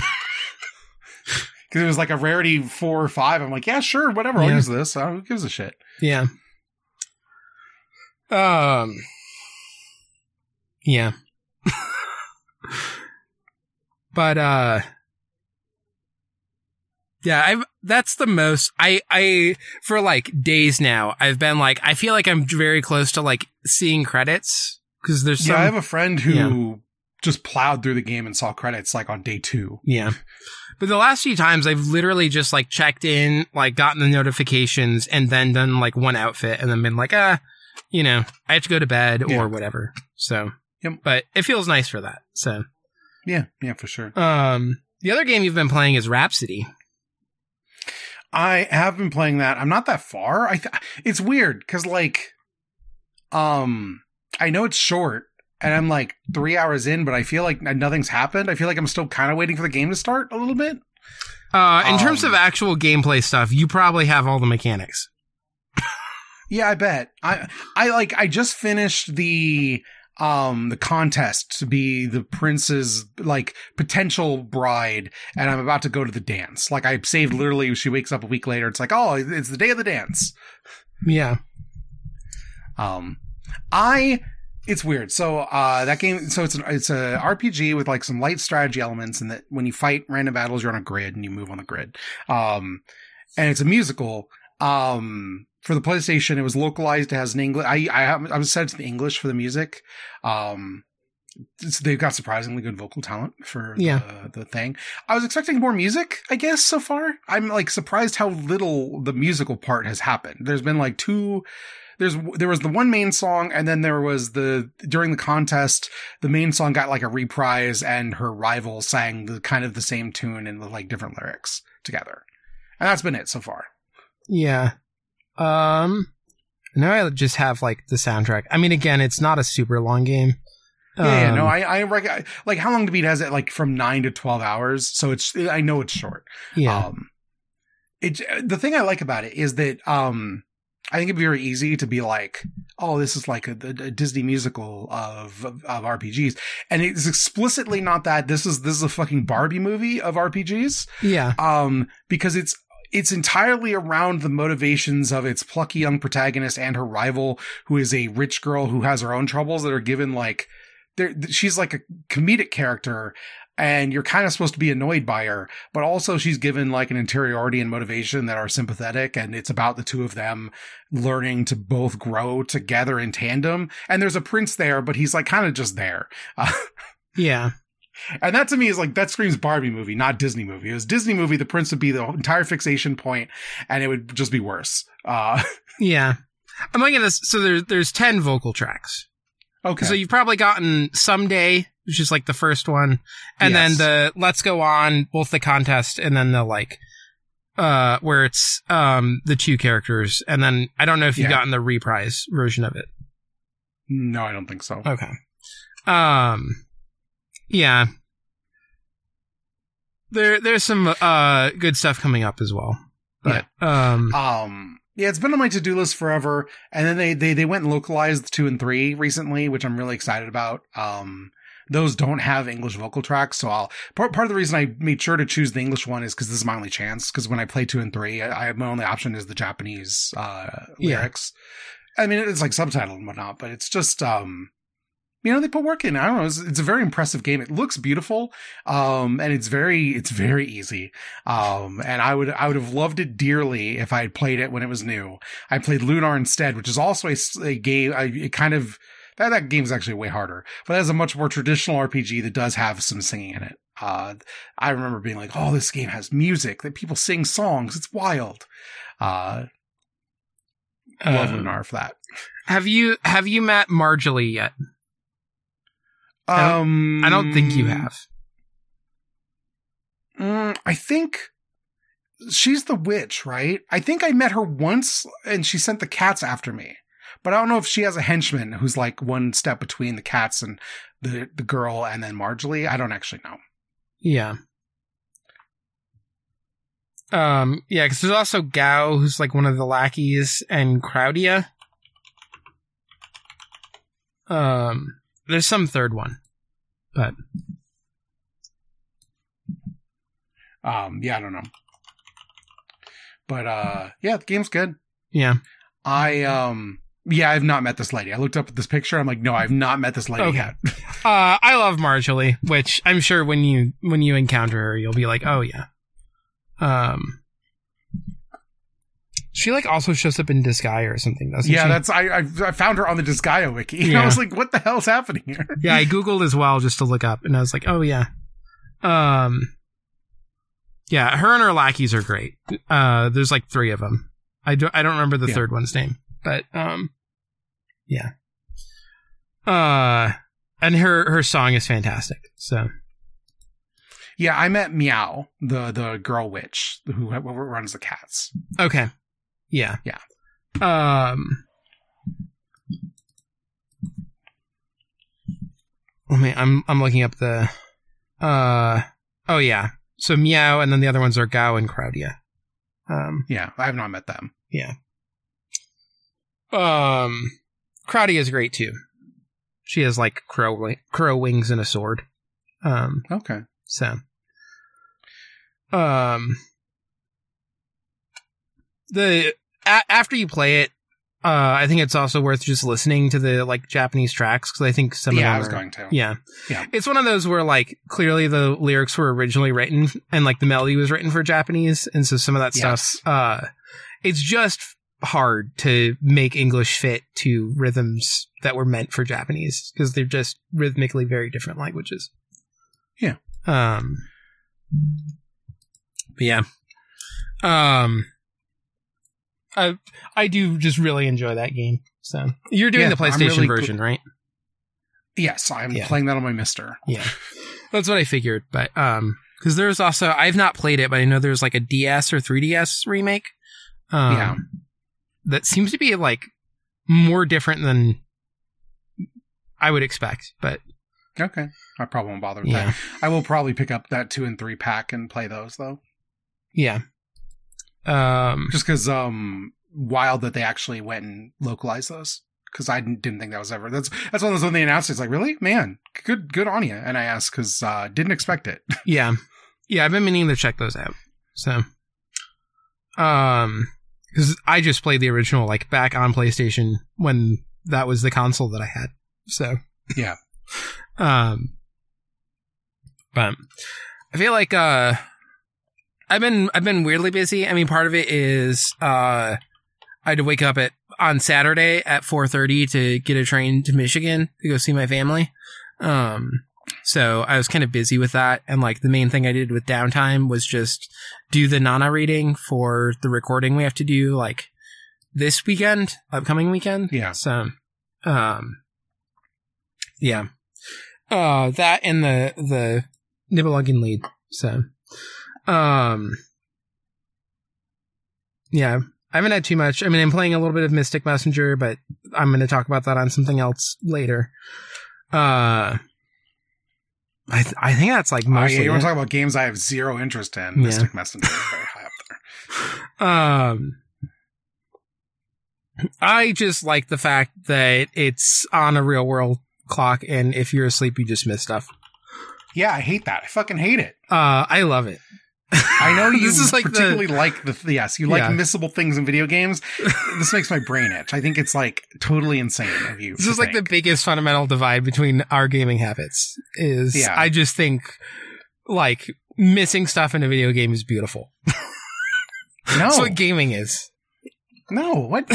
Because it was like a rarity four or five. I'm like, yeah, sure, whatever. I'll use this. Uh, who gives a shit? yeah. Um, yeah. but, uh, yeah, I've, that's the most, I, I, for like days now, I've been like, I feel like I'm very close to like seeing credits because there's some, yeah, I have a friend who Yeah. just plowed through the game and saw credits like on day two. Yeah. But the last few times I've literally just like checked in, like gotten the notifications and then done like one outfit and then been like, ah, you know, I have to go to bed Yeah. or whatever. So, Yep. but it feels nice for that. So, Yeah, yeah, for sure. um, the other game you've been playing is Rhapsody. I have been playing that. I'm not that far. I th- it's weird because like, um, I know it's short, and I'm like three hours in, but I feel like nothing's happened. I feel like I'm still kind of waiting for the game to start a little bit. Uh, in terms Um, of actual gameplay stuff, you probably have all the mechanics. Yeah, I bet. I I like I just finished the um the contest to be the prince's like potential bride and I'm about to go to the dance. Like I saved literally she wakes up a week later it's like, "Oh, it's the day of the dance." Yeah. Um, I it's weird. So uh, that game. So it's an, it's a RPG with like some light strategy elements, and that when you fight random battles, you're on a grid and you move on the grid. Um, and it's a musical. Um, for the PlayStation, it was localized. It has an English. I I have, I was set to the English for the music. Um. they've got surprisingly good vocal talent for Yeah. the, the thing. I was expecting more music, I guess, so far. I'm like surprised how little the musical part has happened. There's been like two there's there was the one main song and then there was the during the contest the main song got like a reprise and her rival sang the kind of the same tune and with like different lyrics together and that's been it so far Yeah. Um, now I just have like the soundtrack. I mean, again, it's not a super long game. yeah, yeah no Um, i i rec- like how long to beat has it like from 9 to 12 hours so it's i know it's short yeah. Um, it the thing I like about it is that um, I think it'd be very easy to be like, oh, this is like a, a Disney musical of, of, of RPGs, and it's explicitly not that. This is this is a fucking Barbie movie of RPGs. Yeah. Um, because it's it's entirely around the motivations of its plucky young protagonist and her rival, who is a rich girl who has her own troubles that are given like. She's like a comedic character and you're kind of supposed to be annoyed by her, but also she's given like an interiority and motivation that are sympathetic, and it's about the two of them learning to both grow together in tandem. And there's a prince there, but he's like kind of just there. Yeah. And that to me is like that screams Barbie movie, not Disney movie. It was Disney movie, the prince would be the entire fixation point, and it would just be worse. Uh, yeah, I'm looking at this. So there's there's ten vocal tracks. Okay. So you've probably gotten someday which is like the first one, and yes. then the Let's Go On, both the contest and then the like, uh, where it's um the two characters, and then I don't know if you've yeah. gotten the reprise version of it. No, I don't think so. Okay. Um, yeah. There, there's some uh good stuff coming up as well, but yeah. um, um, yeah, it's been on my to do list forever. And then they, they, they went and localized two and three recently, which I'm really excited about. Um, those don't have English vocal tracks. So I'll part, part of the reason I made sure to choose the English one is because this is my only chance. Because when I play two and three, I, I, my only option is the Japanese uh, lyrics. Yeah. I mean, it's like subtitled and whatnot, but it's just um, you know they put work in i don't know it's, it's, a very impressive game it looks beautiful um and it's very it's very easy um and i would i would have loved it dearly if i had played it when it was new i played lunar instead which is also a, a game I, it kind of that, that game's actually way harder, but has a much more traditional RPG that does have some singing in it. Uh, I remember being like, "Oh, this game has music that people sing songs. It's wild." Uh, love um, Lunar for that. Have you have you met Marjoly yet? Um, I don't, I don't think you have. Mm, I think she's the witch, right? I think I met her once, and she sent the cats after me. But I don't know if she has a henchman who's like one step between the cats and the the girl and then Marjoly. I don't actually know. Yeah. Um, yeah, because there's also Gao, who's like one of the lackeys, and Crowdia. Um, there's some third one, but um, yeah, I don't know. But uh, yeah, the game's good. Yeah, I um, yeah, I've not met this lady. I looked up at this picture. I'm like, no, I've not met this lady okay. yet. uh, I love Marjoly, which I'm sure when you when you encounter her, you'll be like, oh yeah. Um, she like also shows up in Disgaea or something, doesn't yeah, she? Yeah, that's I, I, found her on the Disgaea wiki. Yeah. I was like, what the hell's happening here? yeah, I googled as well just to look up, and I was like, oh yeah. Um, yeah, her and her lackeys are great. Uh, there's like three of them. I don't I don't remember the yeah. third one's name, but um, yeah. Uh, and her her song is fantastic. So. Yeah, I met Meow, the the girl witch who runs the cats. Okay. Yeah. Yeah. Um. Let me. I'm I'm looking up the. Uh. Oh yeah. So Meow, and then the other ones are Gao and Crowdia. Um. Yeah, I have not met them. Yeah. Um. Is great too. She has like crow crow wings and a sword. Um, okay. So, um, the a- after you play it, uh, I think it's also worth just listening to the like Japanese tracks because I think some yeah, of them. I was are, going to. Yeah, yeah. It's one of those where like clearly the lyrics were originally written and like the melody was written for Japanese, and so some of that yes. stuff, uh, it's just hard to make English fit to rhythms that were meant for Japanese because they're just rhythmically very different languages. Yeah. Um. But yeah. Um. I I do just really enjoy that game. So you're doing yeah, the PlayStation really version, cl- right? Yes, I'm yeah. playing that on my MiSTer. Yeah, that's what I figured. But um, because there's also I've not played it, but I know there's like a DS or 3DS remake. Um, yeah that seems to be like more different than I would expect. But okay, I probably won't bother with yeah. that. I will probably pick up that two and three pack and play those though. Yeah. Um, just because um wild that they actually went and localized those because I didn't, think that was ever. That's that's one of those when they announced it, it's like really, man, good good on you. And I asked because uh, didn't expect it. Yeah. Yeah, I've been meaning to check those out. So, um, because I just played the original like back on PlayStation when that was the console that I had. So, Yeah. Um, but I feel like uh, I've been I've been weirdly busy. I mean, part of it is uh, I had to wake up at on Saturday at four thirty to get a train to Michigan to go see my family. Um, so I was kind of busy with that, and like the main thing I did with downtime was just do the Nana reading for the recording we have to do like this weekend, upcoming weekend. Yeah. So, um, yeah, uh, that and the the Nibelungenlied. So, um, yeah, I haven't had too much. I mean, I'm playing a little bit of Mystic Messenger, but I'm going to talk about that on something else later. Uh, I th- I think that's like Oh, yeah, mostly. you want to talk about games I have zero interest in? Yeah. Mystic Messenger is very high up there. Um, I just like the fact that it's on a real world clock, and if you're asleep, you just miss stuff. Yeah, I hate that. I fucking hate it. Uh, I love it. I know you this is like particularly the like the yes, you like Yeah. missable things in video games. this makes my brain itch. I think it's like totally insane of you. this is like the biggest fundamental divide between our gaming habits. Is Yeah. I just think like missing stuff in a video game is beautiful. no, That's what gaming is. no, what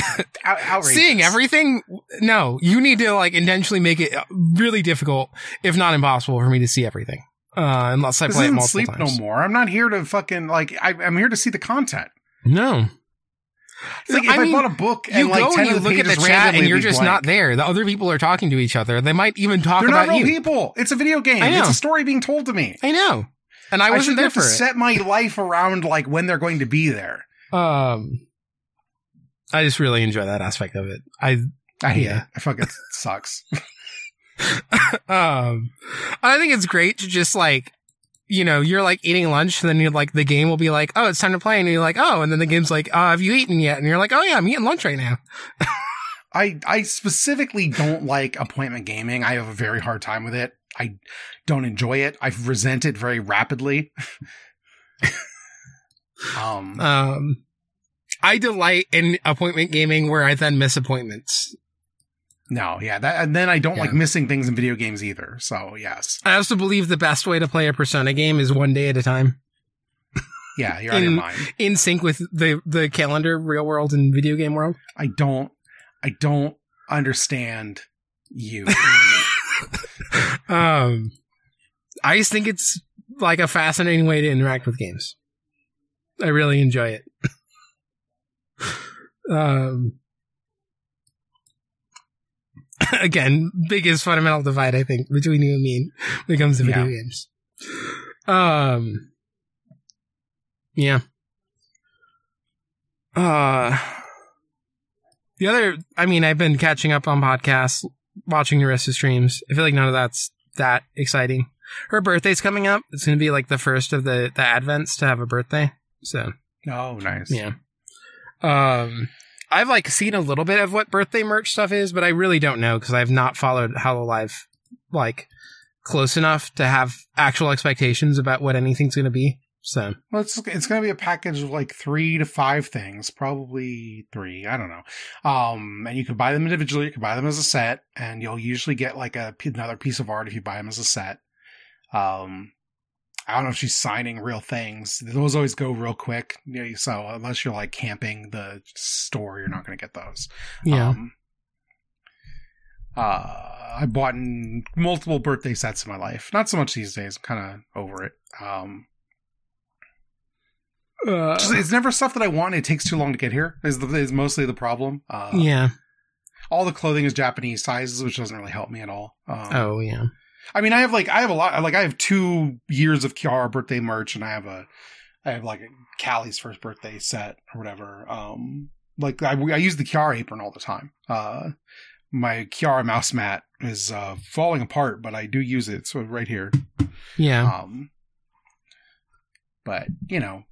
Out-. Seeing everything, no, you need to like intentionally make it really difficult, if not impossible, for me to see everything. Uh, unless I This play it multiple sleep times. no more. I'm not here to fucking like. I, I'm here to see the content. No. It's like if I I, bought a book You and like go and you look at the chat and you're just blank. not there. The other people are talking to each other. They might even talk They're about not real you. people. It's a video game. I. It's a story being told to me. I know. And I wasn't shouldn't there for to it. set my life around like when they're going to be there. um, I just really enjoy that aspect of it. I I hate Yeah. it. I fucking sucks. um, I think it's great to just like, you know, you're like eating lunch, and then you're like, the game will be like, oh, it's time to play, and you're like, oh, and then the game's like, oh, have you eaten yet? And you're like, oh yeah, I'm eating lunch right now. I I specifically don't like appointment gaming. I have a very hard time with it. I don't enjoy it. I resent it very rapidly. um, Um, I delight in appointment gaming where I then miss appointments. No, yeah, that and then I don't like missing things in video games either. So yes, I also believe the best way to play a Persona game is one day at a time, yeah, you're out of your In- mind. in sync with the the calendar, real world and video game world. I don't, I don't understand you. um, I just think it's like a fascinating way to interact with games. I really enjoy it. um, again, biggest fundamental divide I think between you and me when it comes to video Yeah. games. Um, yeah. Uh, the other, I mean, I've been catching up on podcasts, watching the rest of streams. I feel like none of that's that exciting. Her birthday's coming up. It's going to be like the first of the the advents to have a birthday. So oh, nice. yeah. Um, I've like seen a little bit of what birthday merch stuff is, but I really don't know because I've not followed Hololive like close enough to have actual expectations about what anything's going to be. So Well, it's it's going to be a package of like three to five things, probably three. I don't know. Um, and you can buy them individually. You can buy them as a set, and you'll usually get like a another piece of art if you buy them as a set. Um, I don't know if she's signing real things. Those always go real quick. So unless you're like camping the store, you're not going to get those. yeah, Um, uh, I bought multiple birthday sets in my life. Not so much these days. I'm kind of over it. Um, uh, just- it's never stuff that I want. It takes too long to get here. Is the is mostly the problem. Uh, yeah. All the clothing is Japanese sizes, which doesn't really help me at all. Um, Oh yeah. I mean, I have like I have a lot. Like I have two years of Kiara birthday merch, and I have a I have like a Calli's first birthday set or whatever. Um, like I, I use the Kiara apron all the time. Uh, my Kiara mouse mat is uh falling apart, but I do use it. So right here. Yeah. Um, but you know,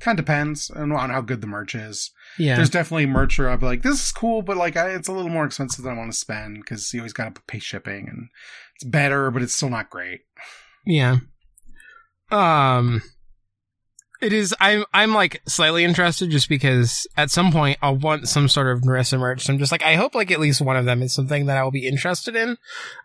kind of depends on, on how good the merch is. Yeah. There's definitely merch where I'll be like, this is cool, but like I, it's a little more expensive than I want to spend because you always got to pay shipping and it's better, but it's still not great. Yeah. Um it is I'm I'm like slightly interested just because at some point I'll want some sort of Nerissa merch. So I'm just like I hope like at least one of them is something that I will be interested in.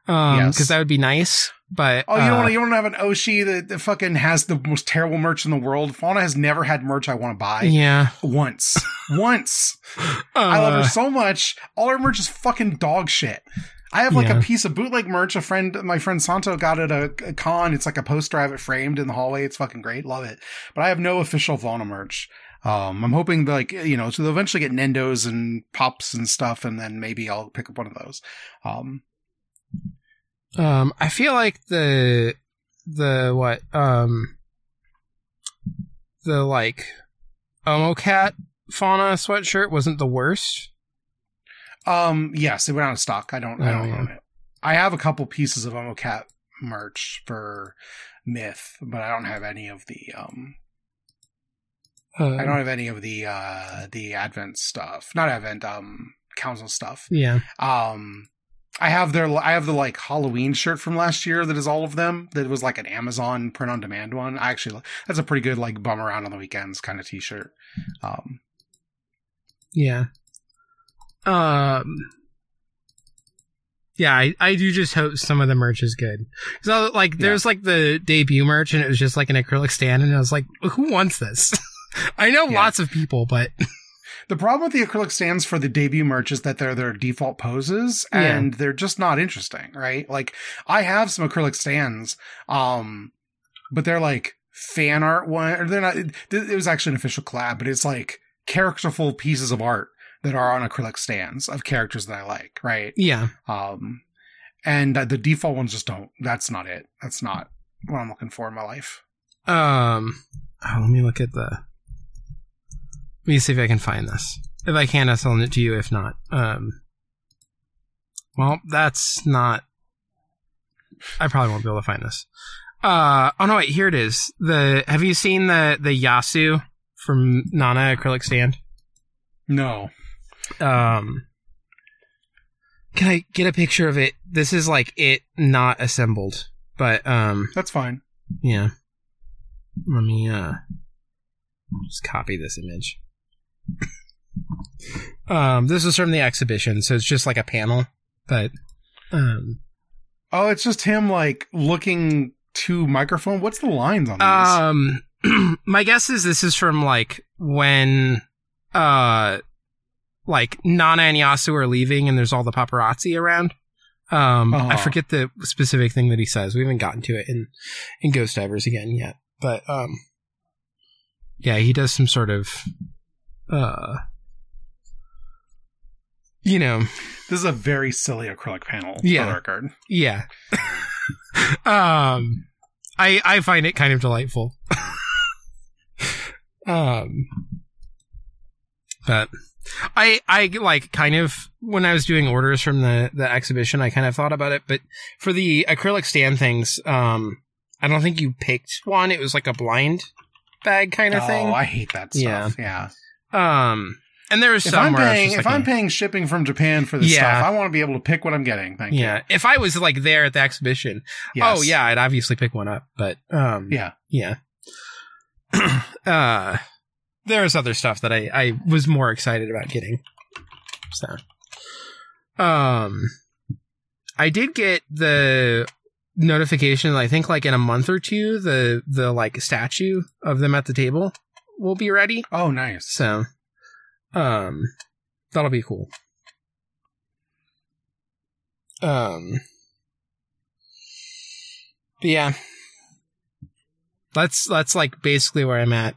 Um Yes. because that would be nice. But Oh, you don't uh, want you don't have an Oshi that, that fucking has the most terrible merch in the world. Fauna has never had merch I want to buy Yeah. once. once. Uh, I love her so much. All her merch is fucking dog shit. I have like Yeah. a piece of bootleg merch. A friend, my friend Santo got at a, a con. It's like a poster. I have it framed in the hallway. It's fucking great. Love it. But I have no official Fauna merch. Um, I'm hoping like, you know, so they'll eventually get Nendos and Pops and stuff. And then maybe I'll pick up one of those. Um, Um, I feel like the the what um the like Omocat fauna sweatshirt wasn't the worst. Um, yes, it went out of stock. I don't, I Oh, don't yeah. own it. I have a couple pieces of Omocat merch for Myth, but I don't have any of the, um, Uh, I don't have any of the uh the Advent stuff. Not Advent, um Council stuff. Yeah. Um I have their I have the like Halloween shirt from last year that is all of them. That was like an Amazon print on demand one. I actually that's a pretty good like bum around on the weekends kind of t-shirt. Um Yeah. Um. Yeah, I, I do just hope some of the merch is good. So like, there's like the debut merch, and it was just like an acrylic stand, and I was like, who wants this? I know Yeah. lots of people, but the problem with the acrylic stands for the debut merch is that they're their default poses Yeah. and they're just not interesting, right? Like I have some acrylic stands, um, but they're like fan art one, or they're not. It, it was actually an official collab, but it's like characterful pieces of art that are on acrylic stands of characters that I like, right? yeah, Um, and uh, the default ones just don't. That's not it. That's not what I'm looking for in my life. Um, oh, let me look at the. Let me see if I can find this. If I can, I'll send it to you. If not, um, well, that's not. I probably won't be able to find this. Uh, oh no, wait, here it is. The have you seen the the Yasu from Nana acrylic stand? No. Um, can I get a picture of it? This is like it not assembled, but um, That's fine. yeah. Let me uh just copy this image. um this is from the exhibition, so it's just like a panel, but um Oh, it's just him like looking to microphone. What's the lines on these? um my guess is this is from like when uh like Nana and Yasu are leaving and there's all the paparazzi around. Um I Uh-huh. forget the specific thing that he says. We haven't gotten to it in in Ghost Divers again yet. But um yeah, he does some sort of uh you know, This is a very silly acrylic panel. Yeah. Yeah. um I I find it kind of delightful. um but I I like kind of when I was doing orders from the the exhibition I kind of thought about it, but for the acrylic stand things, um I don't think you picked one. It was like a blind bag kind of oh, thing. Oh, I hate that stuff. Yeah. um and there was If some I'm where I was paying, if like, I'm eh. paying shipping from Japan for this Yeah. stuff, I want to be able to pick what I'm getting. Thank you. yeah, if I was like there at the exhibition. Yes. oh yeah, I'd obviously pick one up. But um, Yeah. yeah. uh, there's other stuff that I I was more excited about getting. So, um, I did get the notification. I think like in a month or two, the the like statue of them at the table will be ready. Oh, nice. So, um, that'll be cool. Um, but yeah, that's that's like basically where I'm at.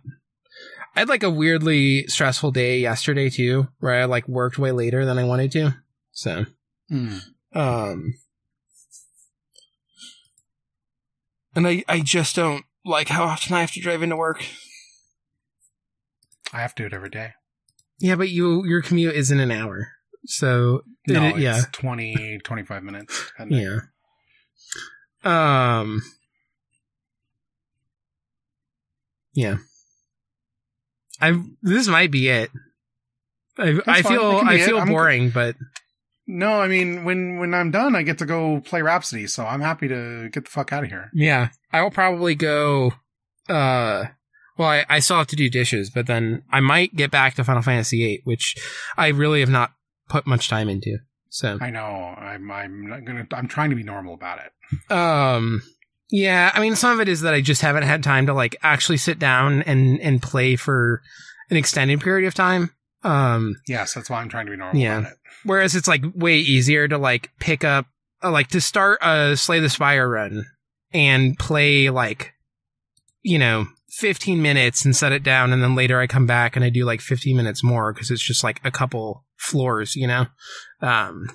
I had like a weirdly stressful day yesterday too, where I like worked way later than I wanted to. So, Hmm. um, and I I just don't like how often I have to drive into work. I have to do it every day. Yeah, but you your commute isn't an hour, so No, it- it's yeah, 20, 25 minutes. yeah. Um, yeah. I this might be it. I, I feel It I it. feel I'm- boring, but No, I mean when when I'm done, I get to go play Rhapsody, so I'm happy to get the fuck out of here. yeah, I will probably go. Uh, well, I, I still have to do dishes, but then I might get back to Final Fantasy VIII, which I really have not put much time into. So, I know. I'm I'm not gonna. I'm trying to be normal about it. um, yeah, I mean, some of it is that I just haven't had time to like actually sit down and and play for an extended period of time. Um, Yes, that's why I'm trying to be normal Yeah. it. Whereas it's like way easier to like pick up, uh, like to start a Slay the Spire run and play like, you know, 15 minutes and set it down. And then later I come back and I do like 15 minutes more because it's just like a couple floors, you know? Um,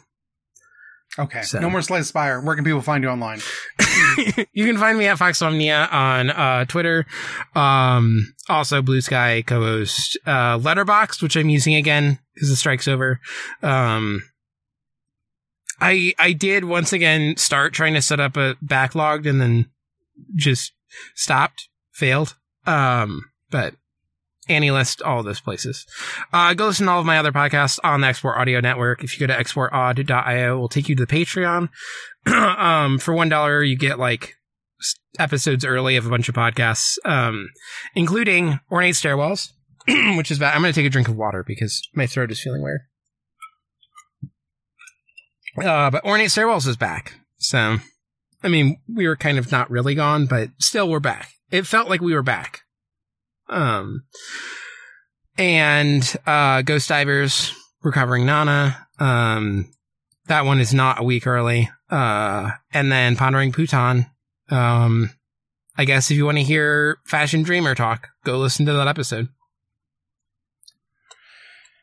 Okay. So- No more Slay Spire. Where can people find you online? you can find me at Foxmomnia on uh, Twitter. Um, also, Blue Sky Cohost uh, Letterboxd, which I'm using again because the strike's over. Um, I I did once again start trying to set up a Backloggd and then just stopped, failed. Um, but AniList, all of those places. Uh, go listen to all of my other podcasts on the Export Audio Network. If you go to exportaud.io, we'll take you to the Patreon. um, for one dollar, you get like episodes early of a bunch of podcasts, um, including Ornate Stairwells, which is bad. I'm going to take a drink of water because my throat is feeling weird. Uh, but Ornate Stairwells is back. So, I mean, we were kind of not really gone, but still we're back. It felt like we were back. Um, and, uh, Ghost Divers, Recovering Nana, um, that one is not a week early. Uh, and then Pondering Pootan. Um, I guess if you want to hear Fashion Dreamer talk, go listen to that episode.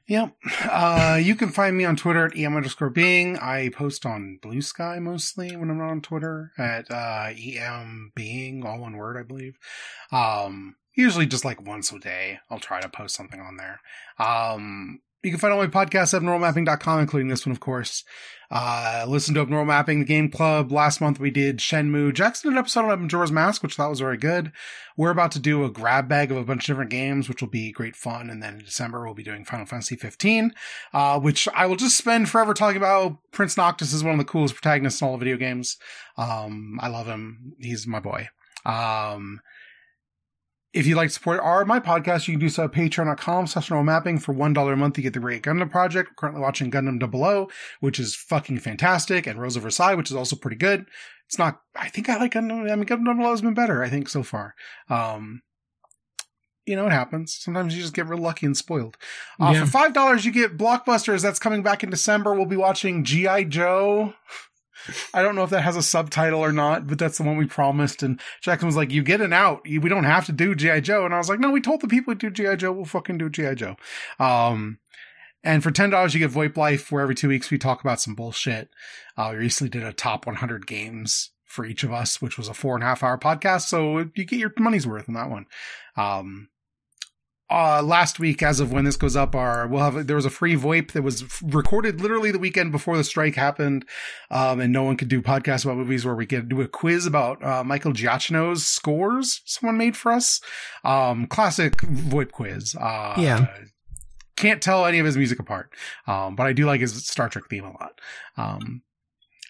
Yep. Uh, you can find me on Twitter at em underscore being. I post on Blue Sky mostly when I'm not on Twitter at uh, em being, all one word, I believe. Um, usually just like once a day, I'll try to post something on there. Um, you can find all my podcasts at normalmapping.com, including this one, of course. Uh, listen to Abnormal Mapping, the Game Club. Last month we did Shenmue. Jackson did an episode on Majora's Mask, which I thought was very good. We're about to do a grab bag of a bunch of different games, which will be great fun. And then in December, we'll be doing Final Fantasy 15, uh, which I will just spend forever talking about. Prince Noctis is one of the coolest protagonists in all the video games. Um, I love him. He's my boy. Um, if you'd like to support our my podcast, you can do so at patreon.com slash normal mapping for $1 a month. You get the Great Gundam Project. We're currently watching Gundam Double O, which is fucking fantastic, and Rose of Versailles, which is also pretty good. It's not, I think I like Gundam, I mean, Gundam Double O has been better, I think, so far. Um, you know, it happens. Sometimes you just get real lucky and spoiled. Uh, Yeah. For five dollars, you get Blockbusters. That's coming back in December. We'll be watching GI Joe. I don't know if that has a subtitle or not, but that's the one we promised. And Jackson was like, "You get an out. We don't have to do GI Joe." And I was like, "No, we told the people to do GI Joe. We'll fucking do GI Joe." Um, and for ten dollars, you get VoIP Life, where every two weeks we talk about some bullshit. Uh, we recently did a top 100 games for each of us, which was a four and a half hour podcast. So you get your money's worth in that one. Um, uh, last week, as of when this goes up, our we'll have there was a free VoIP that was recorded literally the weekend before the strike happened, um, and no one could do podcasts about movies where we could do a quiz about uh, Michael Giacchino's scores. Someone made for us, um, classic VoIP quiz. Uh, Yeah. can't tell any of his music apart, um, but I do like his Star Trek theme a lot. Um,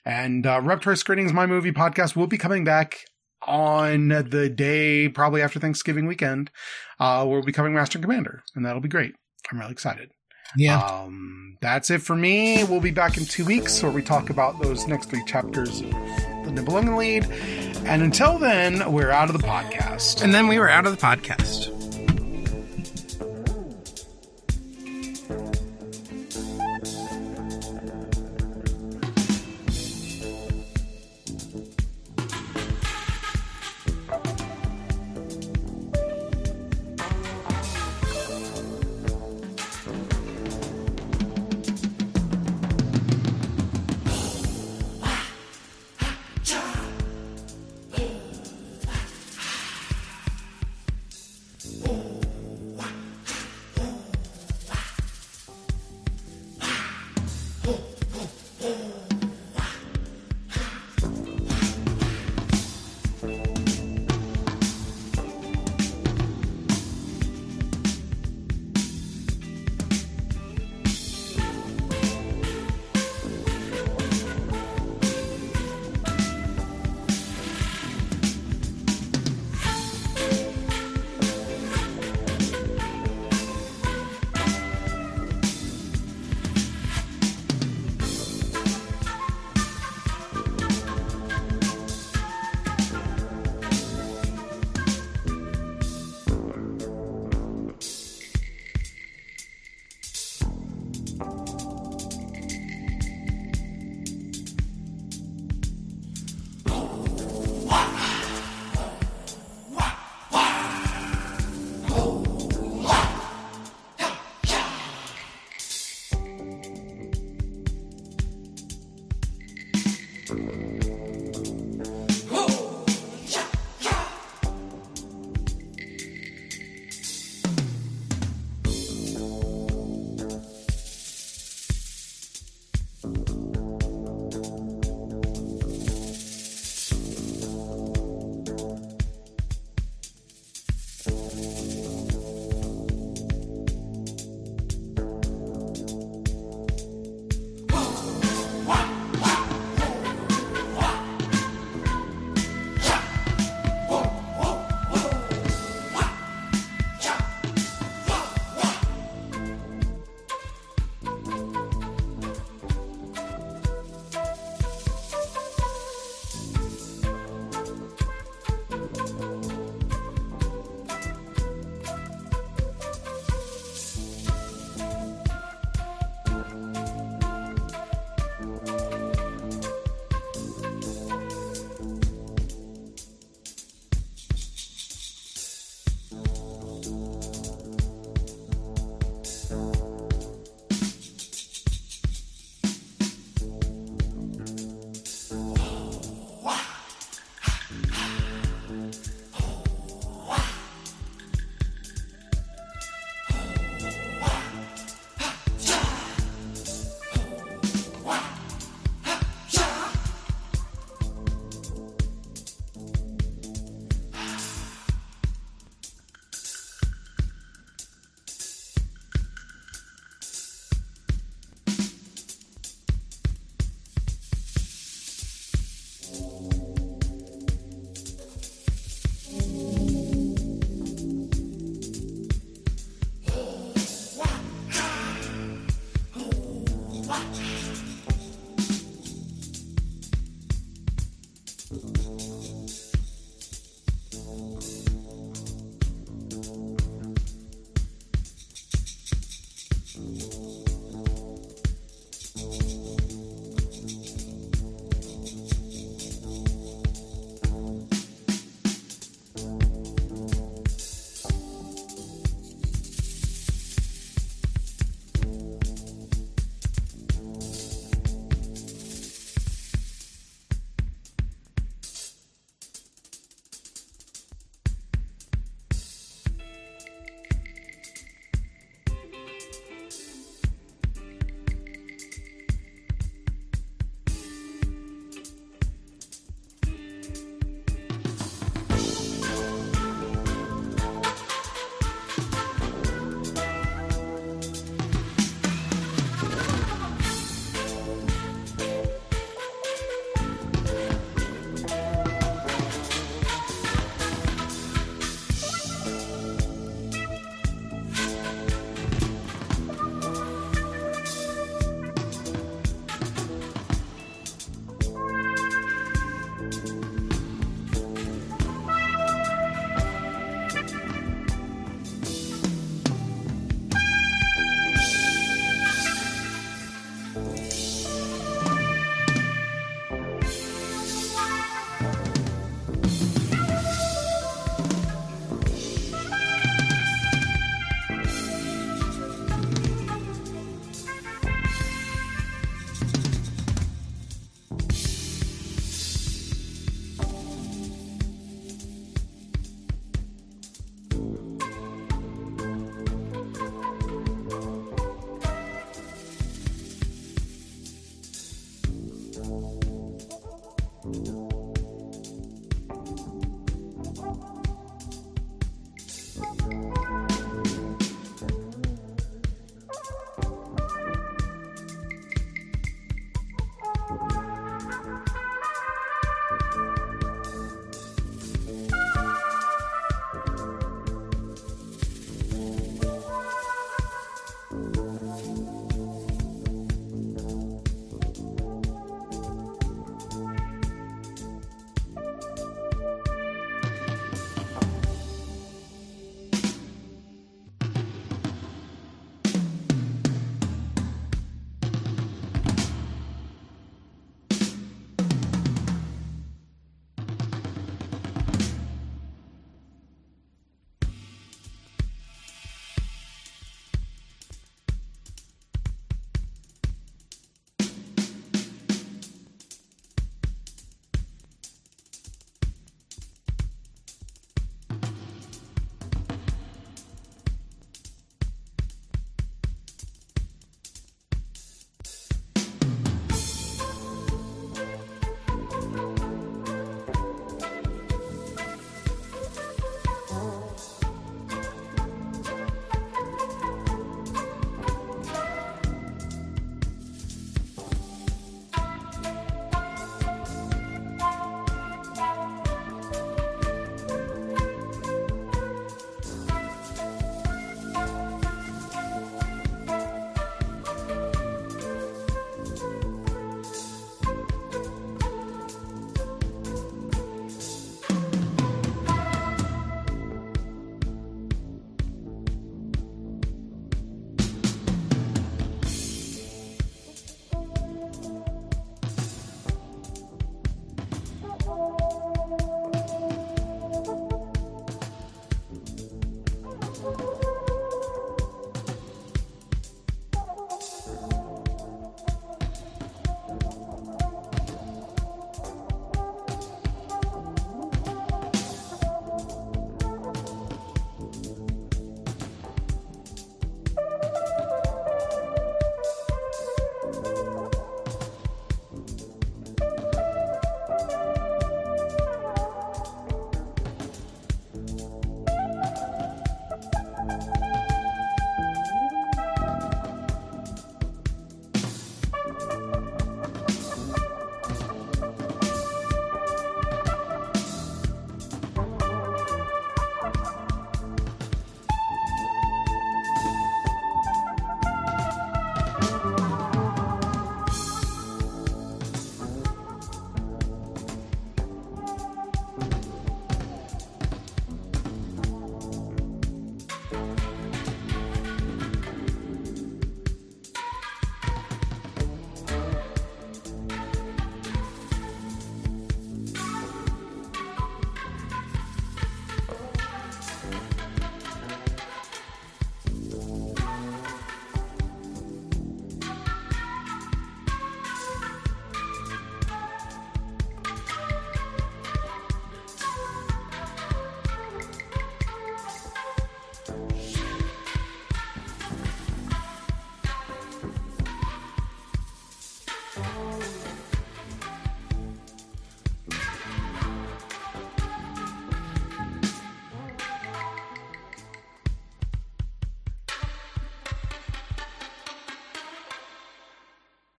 and uh, Reptar Screenings, my movie podcast, will be coming back on the day probably after Thanksgiving weekend. Uh, we'll be covering Master and Commander, and that'll be great. I'm really excited. Yeah. Um, that's it for me. We'll be back in two weeks where we talk about those next three chapters of the Nibelungenlied. And until then, we're out of the podcast. and then we were out of the podcast.